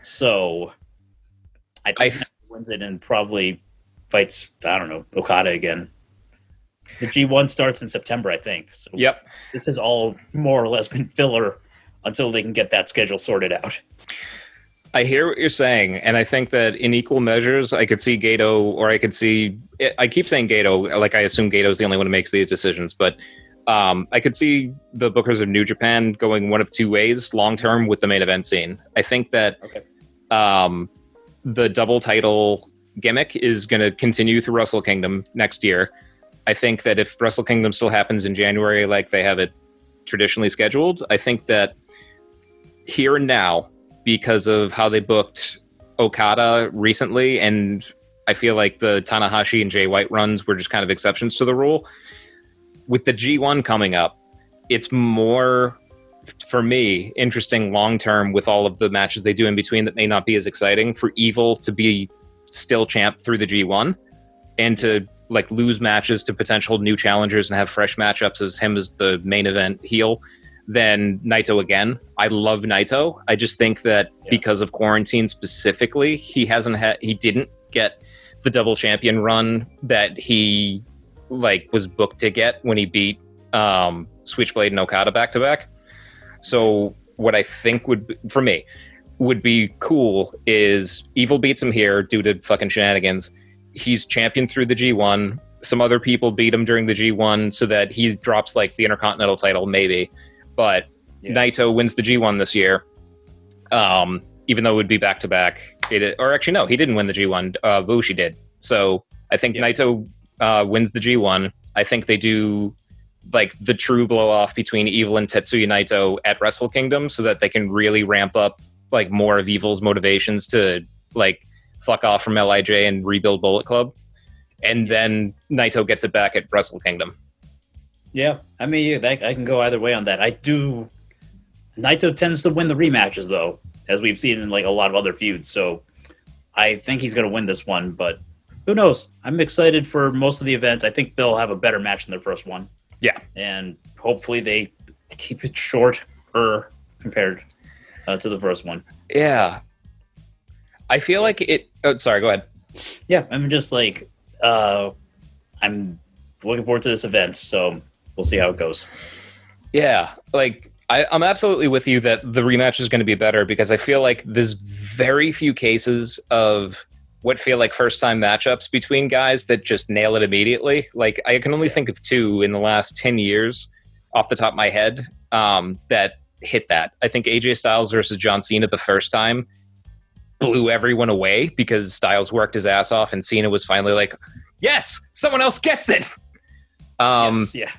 So I I think f- Naito wins it and probably fights. I don't know Okada again. The G one starts in September, I think. So yep this has all more or less been filler until they can get that schedule sorted out. I hear what you're saying, and I think that in equal measures, I could see Gedo, or I could see. I keep saying Gedo, like I assume Gedo is the only one who makes these decisions, but um, I could see the bookers of New Japan going one of two ways long term with the main event scene. I think that Okay. um, the double title gimmick is going to continue through Wrestle Kingdom next year. I think that if Wrestle Kingdom still happens in January, like they have it traditionally scheduled, I think that here and now, because of how they booked Okada recently, and I feel like the Tanahashi and Jay White runs were just kind of exceptions to the rule. With the G1 coming up, it's more for me interesting long term with all of the matches they do in between that may not be as exciting for Evil to be still champ through the G1 and to like lose matches to potential new challengers and have fresh matchups as him as the main event heel than Naito again. I love Naito. I just think that Yeah. because of quarantine specifically, he hasn't had he didn't get the double champion run that he like was booked to get when he beat um Switchblade and Okada back to back. So what I think would be, for me would be cool is Evil beats him here due to fucking shenanigans. He's champion through the G1. Some other people beat him during the G1 so that he drops like the Intercontinental title, maybe. But Yeah. Naito wins the G1 this year. Um, even though it would be back to back. Or actually no, he didn't win the G1. Uh, Bushi did. So I think Yeah. Naito uh, wins the G1. I think they do like the true blow off between Evil and Tetsuya Naito at Wrestle Kingdom so that they can really ramp up like more of Evil's motivations to like fuck off from Lij and rebuild Bullet Club. And then Naito gets it back at Wrestle Kingdom. Yeah, I mean, I can go either way on that. I do. Naito tends to win the rematches, though, as we've seen in like a lot of other feuds. So I think he's going to win this one, but who knows? I'm excited for most of the events. I think they'll have a better match than their first one. Yeah. and hopefully they keep it short or compared uh, to the first one. Yeah. I feel like it oh sorry, go ahead. Yeah, I'm just like uh, I'm looking forward to this event. So we'll see how it goes. Yeah, like I, I'm absolutely with you that the rematch is going to be better because I feel like there's very few cases of what feel like first time matchups between guys that just nail it immediately. Like I can only think of two in the last ten years off the top of my head um, that hit that. I think AJ Styles versus John Cena the first time blew everyone away because Styles worked his ass off and Cena was finally like, "Yes, someone else gets it." Um, yes, yeah,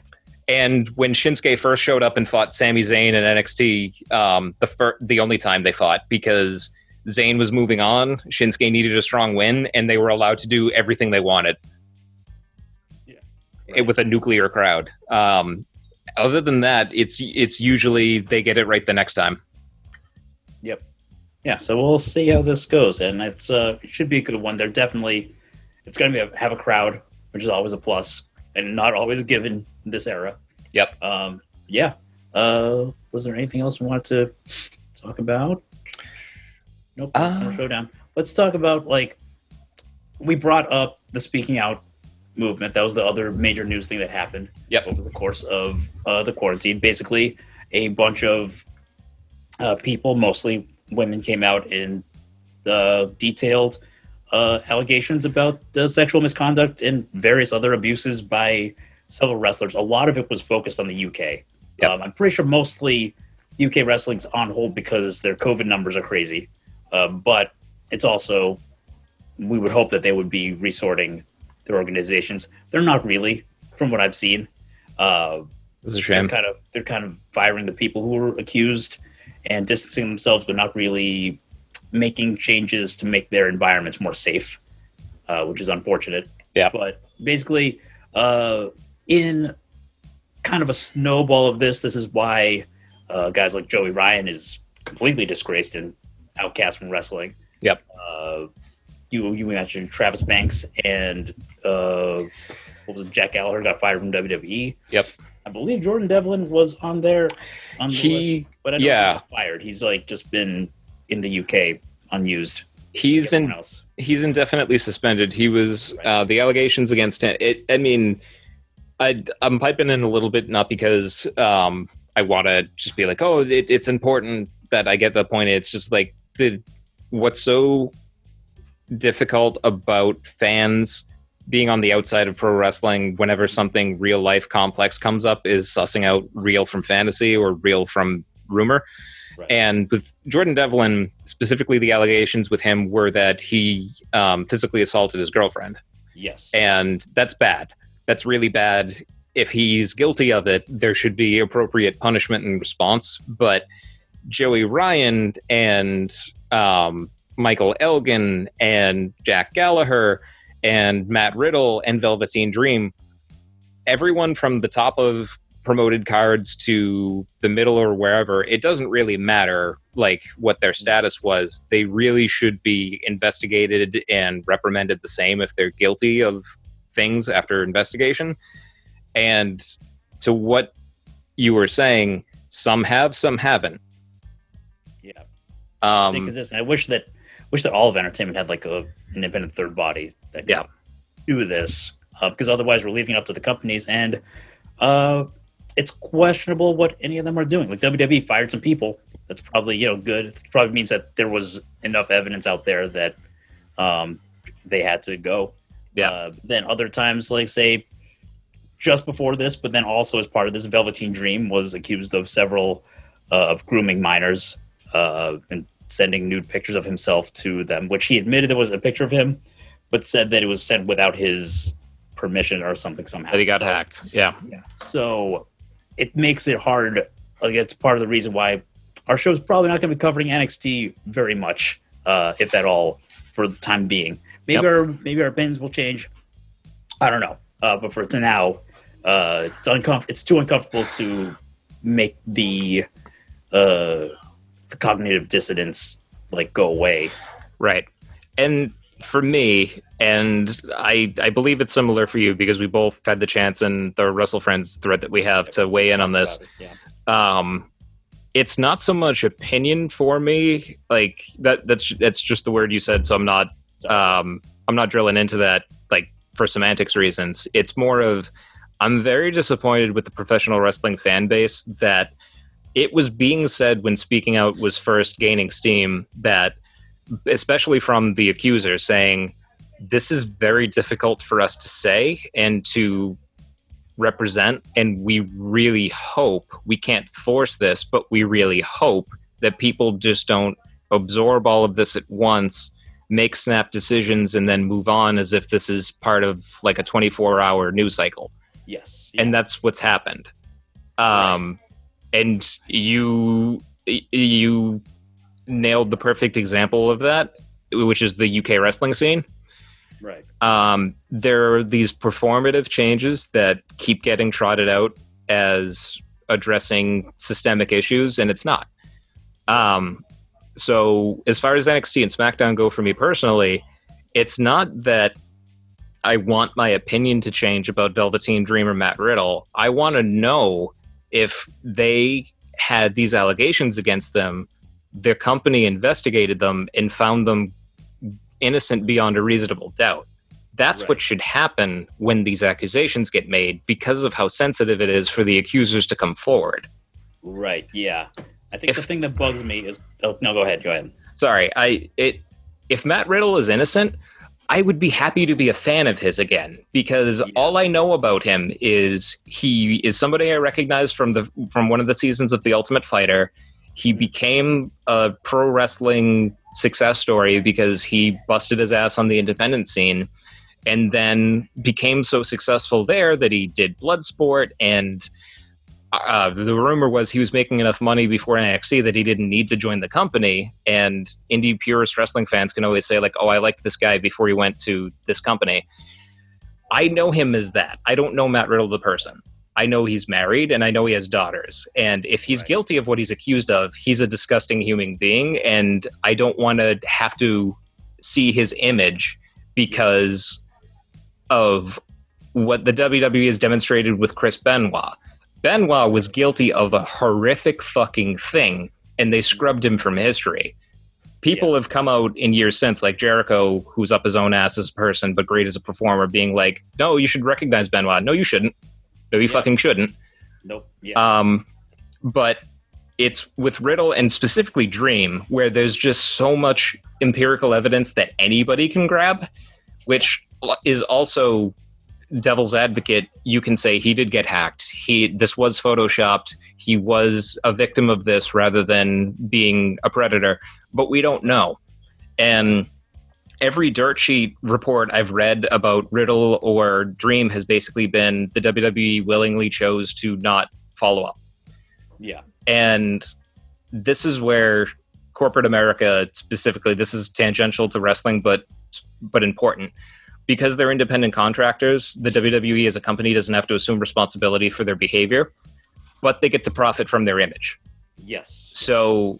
And when Shinsuke first showed up and fought Sami Zayn in NXT, um, the fir- the only time they fought because Zayn was moving on, Shinsuke needed a strong win, and they were allowed to do everything they wanted. Yeah. It- with a nuclear crowd. Um, other than that, it's it's usually they get it right the next time. Yep. Yeah, so we'll see how this goes, and it's uh, it should be a good one. They're definitely it's going to be a, have a crowd, which is always a plus, and not always given in this era. Yep. Um, yeah. Uh, was there anything else we wanted to talk about? Nope. That's Uh, Showdown. Let's talk about like we brought up the speaking out movement. That was the other major news thing that happened Yep. over the course of uh, the quarantine. Basically, a bunch of uh, people, mostly women, came out in uh, detailed uh, allegations about the sexual misconduct and various other abuses by several wrestlers. A lot of it was focused on the UK. Yep. Um, I'm pretty sure mostly UK wrestling's on hold because their COVID numbers are crazy. Um, but it's also, we would hope that they would be resorting their organizations. They're not really, from what I've seen. Uh, It's a they're shame. kind of they're kind of firing the people who were accused and distancing themselves, but not really making changes to make their environments more safe, uh, which is unfortunate. Yeah. But basically, uh, in kind of a snowball of this, this is why uh, guys like Joey Ryan is completely disgraced and outcast from wrestling. Yep. Uh, you you mentioned Travis Banks and uh, what was it? Jack Gallagher got fired from WWE. Yep. I believe Jordan Devlin was on there on the list, but I don't yeah. think he got fired. He's like just been in the UK unused. he's in else. he's indefinitely suspended. He was uh, the allegations against him. It, I mean, I I'm piping in a little bit not because um, I want to just be like, oh, it, it's important that I get the point. It's just like the what's so difficult about fans being on the outside of pro wrestling whenever something real life complex comes up is sussing out real from fantasy or real from rumor. Right. And with Jordan Devlin, specifically, the allegations with him were that he um, physically assaulted his girlfriend. Yes. And that's bad. That's really bad. If he's guilty of it, there should be appropriate punishment and response. But Joey Ryan and um, Michael Elgin and Jack Gallagher and Matt Riddle and Velveteen Dream, everyone from the top of promoted cards to the middle or wherever, it doesn't really matter like what their status was. They really should be investigated and reprimanded the same if they're guilty of things after investigation. And to what you were saying, some have, some haven't. Um, consistent. I wish that wish that all of entertainment had like a an independent third body that could Yeah. do this uh, because otherwise we're leaving it up to the companies and uh, it's questionable what any of them are doing. Like WWE fired some people. That's probably you know good. It probably means that there was enough evidence out there that um, they had to go. Yeah. Uh, then other times, like say just before this, but then also as part of this, Velveteen Dream was accused of several uh, of grooming minors uh, and sending nude pictures of himself to them, which he admitted there was a picture of him, but said that it was sent without his permission or something somehow. that he got So- hacked. Yeah. So it makes it hard. Like it's part of the reason why our show is probably not going to be covering NXT very much, uh, if at all, for the time being. Maybe Yep. our maybe our opinions will change. I don't know, uh, but for to now, uh, it's uncomf- It's too uncomfortable to make the uh, the cognitive dissonance like go away. Right. And for me, and I I believe it's similar for you because we both had the chance in the Russell Friends thread that we have to weigh in on this. Yeah. Um it's not so much opinion for me. Like that that's that's just the word you said, so I'm not um I'm not drilling into that like for semantics reasons. It's more of I'm very disappointed with the professional wrestling fan base that it was being said when speaking out was first gaining steam that especially from the accuser saying this is very difficult for us to say and to represent and we really hope we can't force this but we really hope that people just don't absorb all of this at once make snap decisions and then move on as if this is part of like a 24 hour news cycle. Yes. and that's what's happened. Um, and you you nailed the perfect example of that, which is the UK wrestling scene. Right. Um, there are these performative changes that keep getting trotted out as addressing systemic issues, and it's not. Um, so, as far as NXT and SmackDown go for me personally, it's not that I want my opinion to change about Velveteen Dream or Matt Riddle. I want to know if they had these allegations against them, their company investigated them and found them innocent beyond a reasonable doubt. That's Right. what should happen when these accusations get made because of how sensitive it is for the accusers to come forward. Right. Yeah. I think If- the thing that bugs me is. Oh no, go ahead. Go ahead. Sorry, I it if Matt Riddle is innocent, I would be happy to be a fan of his again because Yeah. all I know about him is he is somebody I recognize from the from one of the seasons of The Ultimate Fighter. He mm-hmm. became a pro wrestling success story because he busted his ass on the independent scene and then became so successful there that he did Bloodsport and uh, the rumor was he was making enough money before NXT that he didn't need to join the company. And indie purist wrestling fans can always say, like, oh, I liked this guy before he went to this company. I know him as that. I don't know Matt Riddle, the person. I know he's married and I know he has daughters. And if he's Right. guilty of what he's accused of, he's a disgusting human being. And I don't want to have to see his image because of what the WWE has demonstrated with Chris Benoit. Benoit was guilty of a horrific fucking thing, and they scrubbed him from history. People have come out in years since, like Jericho, who's up his own ass as a person but great as a performer, being like, "No, you should recognize Benoit. No, you shouldn't. No, you Yeah. fucking shouldn't." Nope. Yeah. Um, but it's with Riddle and specifically Dream, where there's just so much empirical evidence that anybody can grab, which is also devil's advocate. You can say he did get hacked. He this was photoshopped. He was a victim of this rather than being a predator, but we don't know. And every dirt sheet report I've read about Riddle or Dream has basically been the WWE willingly chose to not follow up. yeah. And this is where corporate America specifically, this is tangential to wrestling, but but important. Because they're independent contractors, the WWE as a company doesn't have to assume responsibility for their behavior, but they get to profit from their image. Yes. So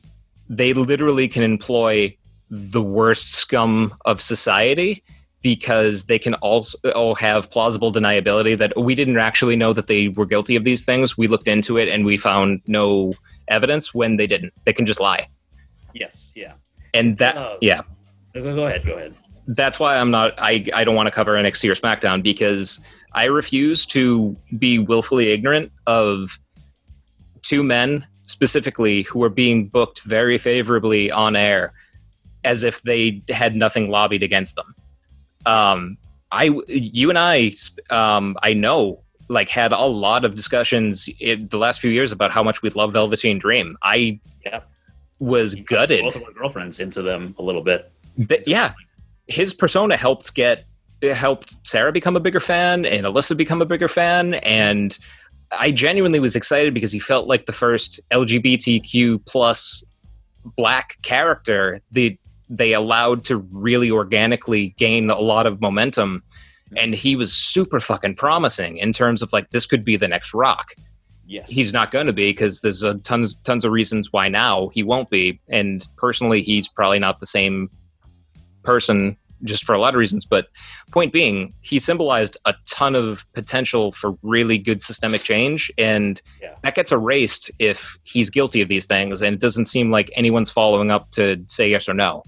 they literally can employ the worst scum of society because they can also all have plausible deniability that we didn't actually know that they were guilty of these things. We looked into it and we found no evidence when they didn't. They can just lie. Yes. Yeah. And that uh, yeah, go ahead. Go ahead. That's why I'm not I I don't want to cover NXT or SmackDown because I refuse to be willfully ignorant of two men specifically who are being booked very favorably on air as if they had nothing lobbied against them. Um, I, you and I, um, I know, like, had a lot of discussions in the last few years about how much we love Velveteen Dream. I Yeah. was gutted. Both of our girlfriends into them a little bit. Yeah, his persona helped get it helped Sarah become a bigger fan and Alyssa become a bigger fan. And I genuinely was excited because he felt like the first LGBTQ plus black character that they allowed to really organically gain a lot of momentum. Mm-hmm. And he was super fucking promising in terms of like this could be the next rock. Yes. he's not going to be because there's a tons tons of reasons why now he won't be. And personally he's probably not the same person just for a lot of reasons but point being he symbolized a ton of potential for really good systemic change and Yeah. that gets erased if he's guilty of these things and it doesn't seem like anyone's following up to say yes or no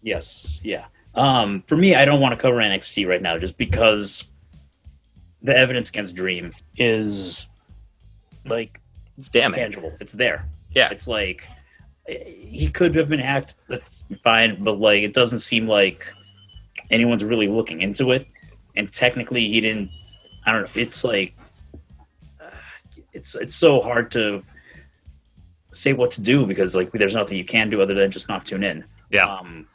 Yes, yeah. Um, for me, I don't want to cover NXT right now just because the evidence against Dream is like it's damning tangible. It's there. Yeah. It's like he could have been hacked. That's fine, but like it doesn't seem like anyone's really looking into it. And technically, he didn't. I don't know. It's like uh, it's it's so hard to say what to do because like there's nothing you can do other than just not tune in. Yeah. Um,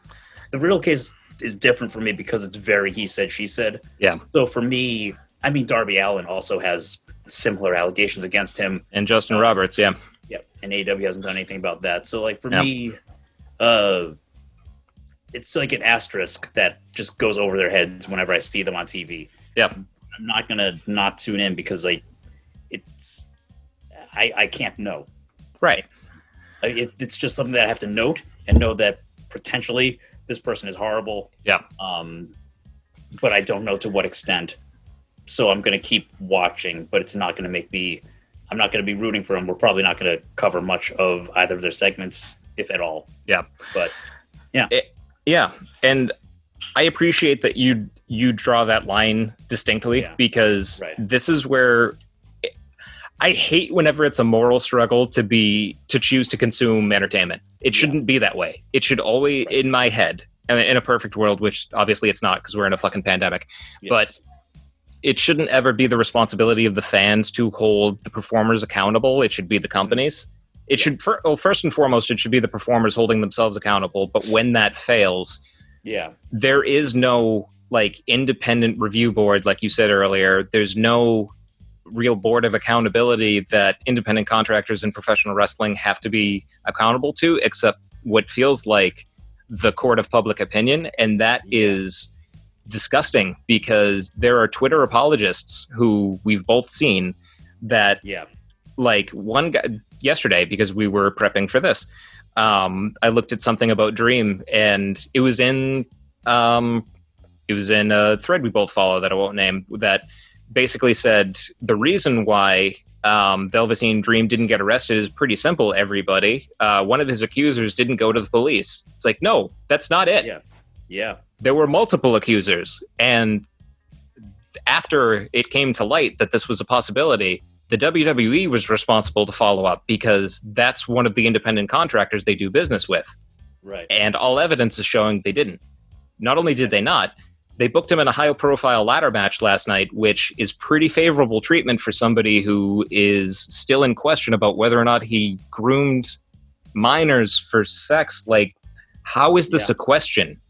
the real case is different for me because it's very he said she said. Yeah. So for me, I mean, Darby Allin also has similar allegations against him. And Justin Roberts, yeah. Yep. And AEW hasn't done anything about that. So like for Yeah. me, uh it's like an asterisk that just goes over their heads whenever I see them on TV. Yep. I'm not gonna not tune in because like it's I I can't know. Right. It, it's just something that I have to note and know that potentially this person is horrible. Yeah. Um, but I don't know to what extent. So I'm going to keep watching, but it's not going to make me. I'm not going to be rooting for them. We're probably not going to cover much of either of their segments, if at all. Yeah. But Yeah, eh, Yeah. and I appreciate that you you draw that line distinctly Yeah. because Right. this is where I hate whenever it's a moral struggle to be to choose to consume entertainment. It shouldn't be that way. It should always, Right. in my head, and in a perfect world, which obviously it's not because we're in a fucking pandemic. yes. But- It shouldn't ever be the responsibility of the fans to hold the performers accountable. It should be the companies. It should, well, oh, first and foremost, it should be the performers holding themselves accountable. But when that fails, yeah, there is no like independent review board like you said earlier there's no real board of accountability that independent contractors in professional wrestling have to be accountable to except what feels like the court of public opinion and that is disgusting because there are twitter apologists who we've both seen that yeah, like one guy yesterday because we were prepping for this um i looked at something about dream and it was in um it was in a thread we both follow that i won't name that basically said the reason why um, Velveteen Dream didn't get arrested is pretty simple. Everybody, uh, one of his accusers didn't go to the police. It's like, no, that's not it. Yeah. Yeah, There were multiple accusers, and after it came to light that this was a possibility, the WWE was responsible to follow up because that's one of the independent contractors they do business with. right. And all evidence is showing they didn't. Not only did they not, they booked him in a high profile ladder match last night, which is pretty favorable treatment for somebody who is still in question about whether or not he groomed minors for sex. Like, how is this Yeah. a question?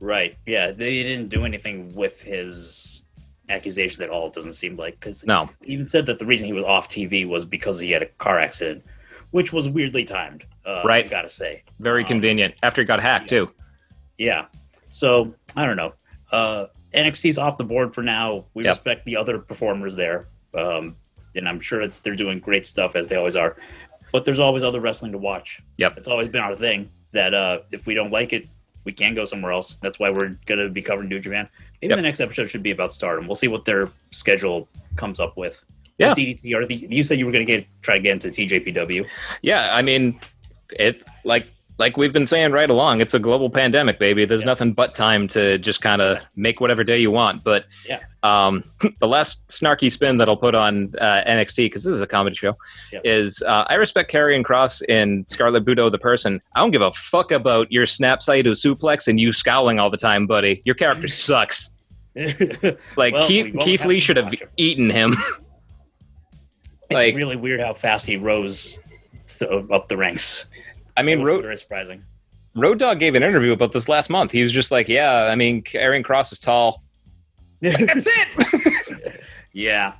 Right. Yeah, they didn't do anything with his accusation at all. It doesn't seem like because No. he even said that the reason he was off TV was because he had a car accident, which was weirdly timed. Uh, Right. I gotta say. Very Um, convenient. After he got hacked, yeah. too. Yeah. So I don't know. Uh, NXT's off the board for now. We Yep. respect the other performers there, um, and I'm sure that they're doing great stuff as they always are. But there's always other wrestling to watch. Yep. It's always been our thing that uh, if we don't like it, we can go somewhere else. That's why we're gonna be covering New Japan. Maybe Yep. the next episode should be about Stardom. We'll see what their schedule comes up with. Yeah. DDT or the, you said you were gonna get try to get into TJPW. Yeah, I mean, it like like we've been saying right along, it's a global pandemic, baby. There's Yeah. nothing but time to just kind of make whatever day you want. But Yeah. um, the last snarky spin that I'll put on uh, NXT because this is a comedy show Yeah. is uh, I respect Karrion Kross and Scarlett Bordeaux the person. I don't give a fuck about your snap Saito suplex and you scowling all the time, buddy. Your character sucks. Like Well, Keith, Keith Lee should have him. eaten him. it's Like- really weird how fast he rose to, up the ranks. I mean, It was Ro- very surprising. Road Dog gave an interview about this last month. He was just like, "Yeah, I mean, Aaron Cross is tall. That's it." yeah,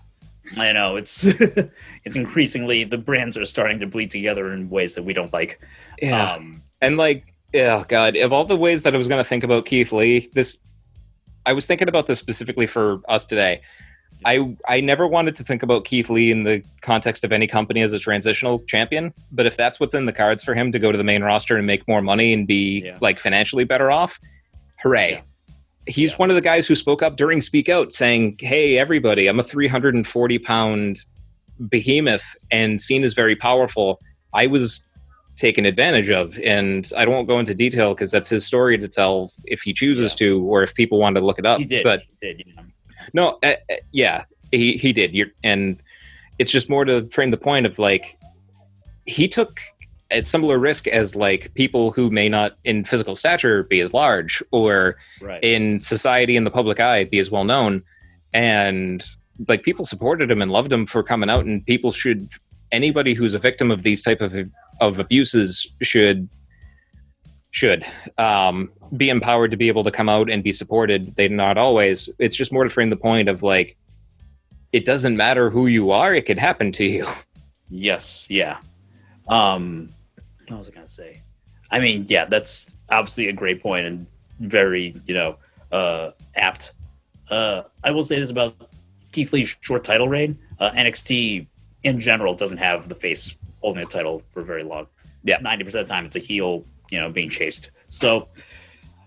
I know. It's it's increasingly the brands are starting to bleed together in ways that we don't like. yeah, Um, and like, oh god, of all the ways that I was going to think about Keith Lee, this I was thinking about this specifically for us today. I I never wanted to think about Keith Lee in the context of any company as a transitional champion, but if that's what's in the cards for him to go to the main roster and make more money and be Yeah. like financially better off, hooray. Yeah. He's Yeah. one of the guys who spoke up during Speak Out saying, Hey, everybody, I'm a 340 pound behemoth and seen as very powerful. I was taken advantage of. And I won't go into detail because that's his story to tell if he chooses to or if people want to look it up. he did. But he did. Know. No, uh, uh, yeah, he he did. You're, and it's just more to frame the point of like he took a similar risk as like people who may not in physical stature be as large or Right. in society in the public eye be as well known and like people supported him and loved him for coming out and people should anybody who's a victim of these type of of abuses should should um be empowered to be able to come out and be supported they not always it's just more to frame the point of like it doesn't matter who you are; it could happen to you. Yes, yeah. Um, what was I gonna say? I mean, yeah, that's obviously a great point and very, you know, uh, apt. Uh, I will say this about Keith Lee's short title reign. Uh, NXT in general doesn't have the face holding the title for very long. Yeah. ninety percent of the time it's a heel, you know, being chased. So,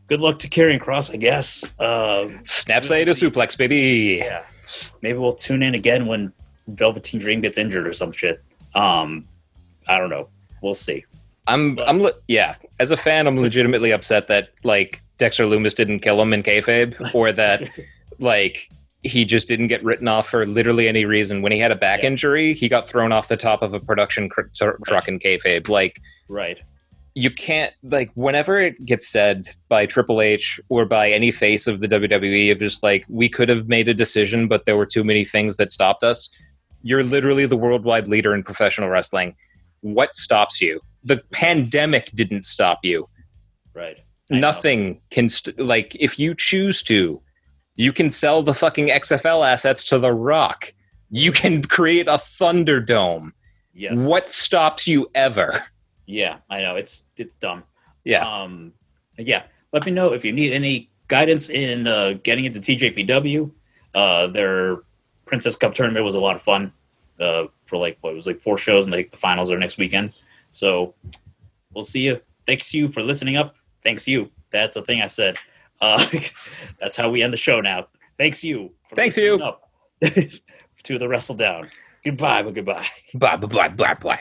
good luck to Karrion Kross, I guess. Uh, Snap Saito suplex, baby. yeah, maybe we'll tune in again when Velveteen Dream gets injured or some shit. Um, I don't know. We'll see. I'm, But- I'm, le- yeah. As a fan, I'm legitimately upset that like Dexter Lumis didn't kill him in kayfabe, or that like he just didn't get written off for literally any reason. When he had a back Yeah. injury, he got thrown off the top of a production cr- tr- truck in kayfabe. Like Right. You can't like whenever it gets said by Triple H or by any face of the WWE of just like we could have made a decision, but there were too many things that stopped us. You're literally the worldwide leader in professional wrestling. What stops you? The pandemic didn't stop you. Right. I know. Nothing can st- like if you choose to, you can sell the fucking XFL assets to The Rock. You can create a Thunderdome. Yes. What stops you ever? Yeah, I know it's it's dumb. Yeah. Um. Yeah. Let me know if you need any guidance in uh, getting into TJPW. Uh, their Princess Cup tournament was a lot of fun. Uh, for like what it was like four shows, and like the finals are next weekend. So we'll see you. Thanks you for listening up. Thanks you. That's the thing I said. Uh, that's how we end the show now. Thanks you. For Thanks you. Up to the Wrestle Down. Goodbye, but goodbye. Bye, bye, blah blah blah.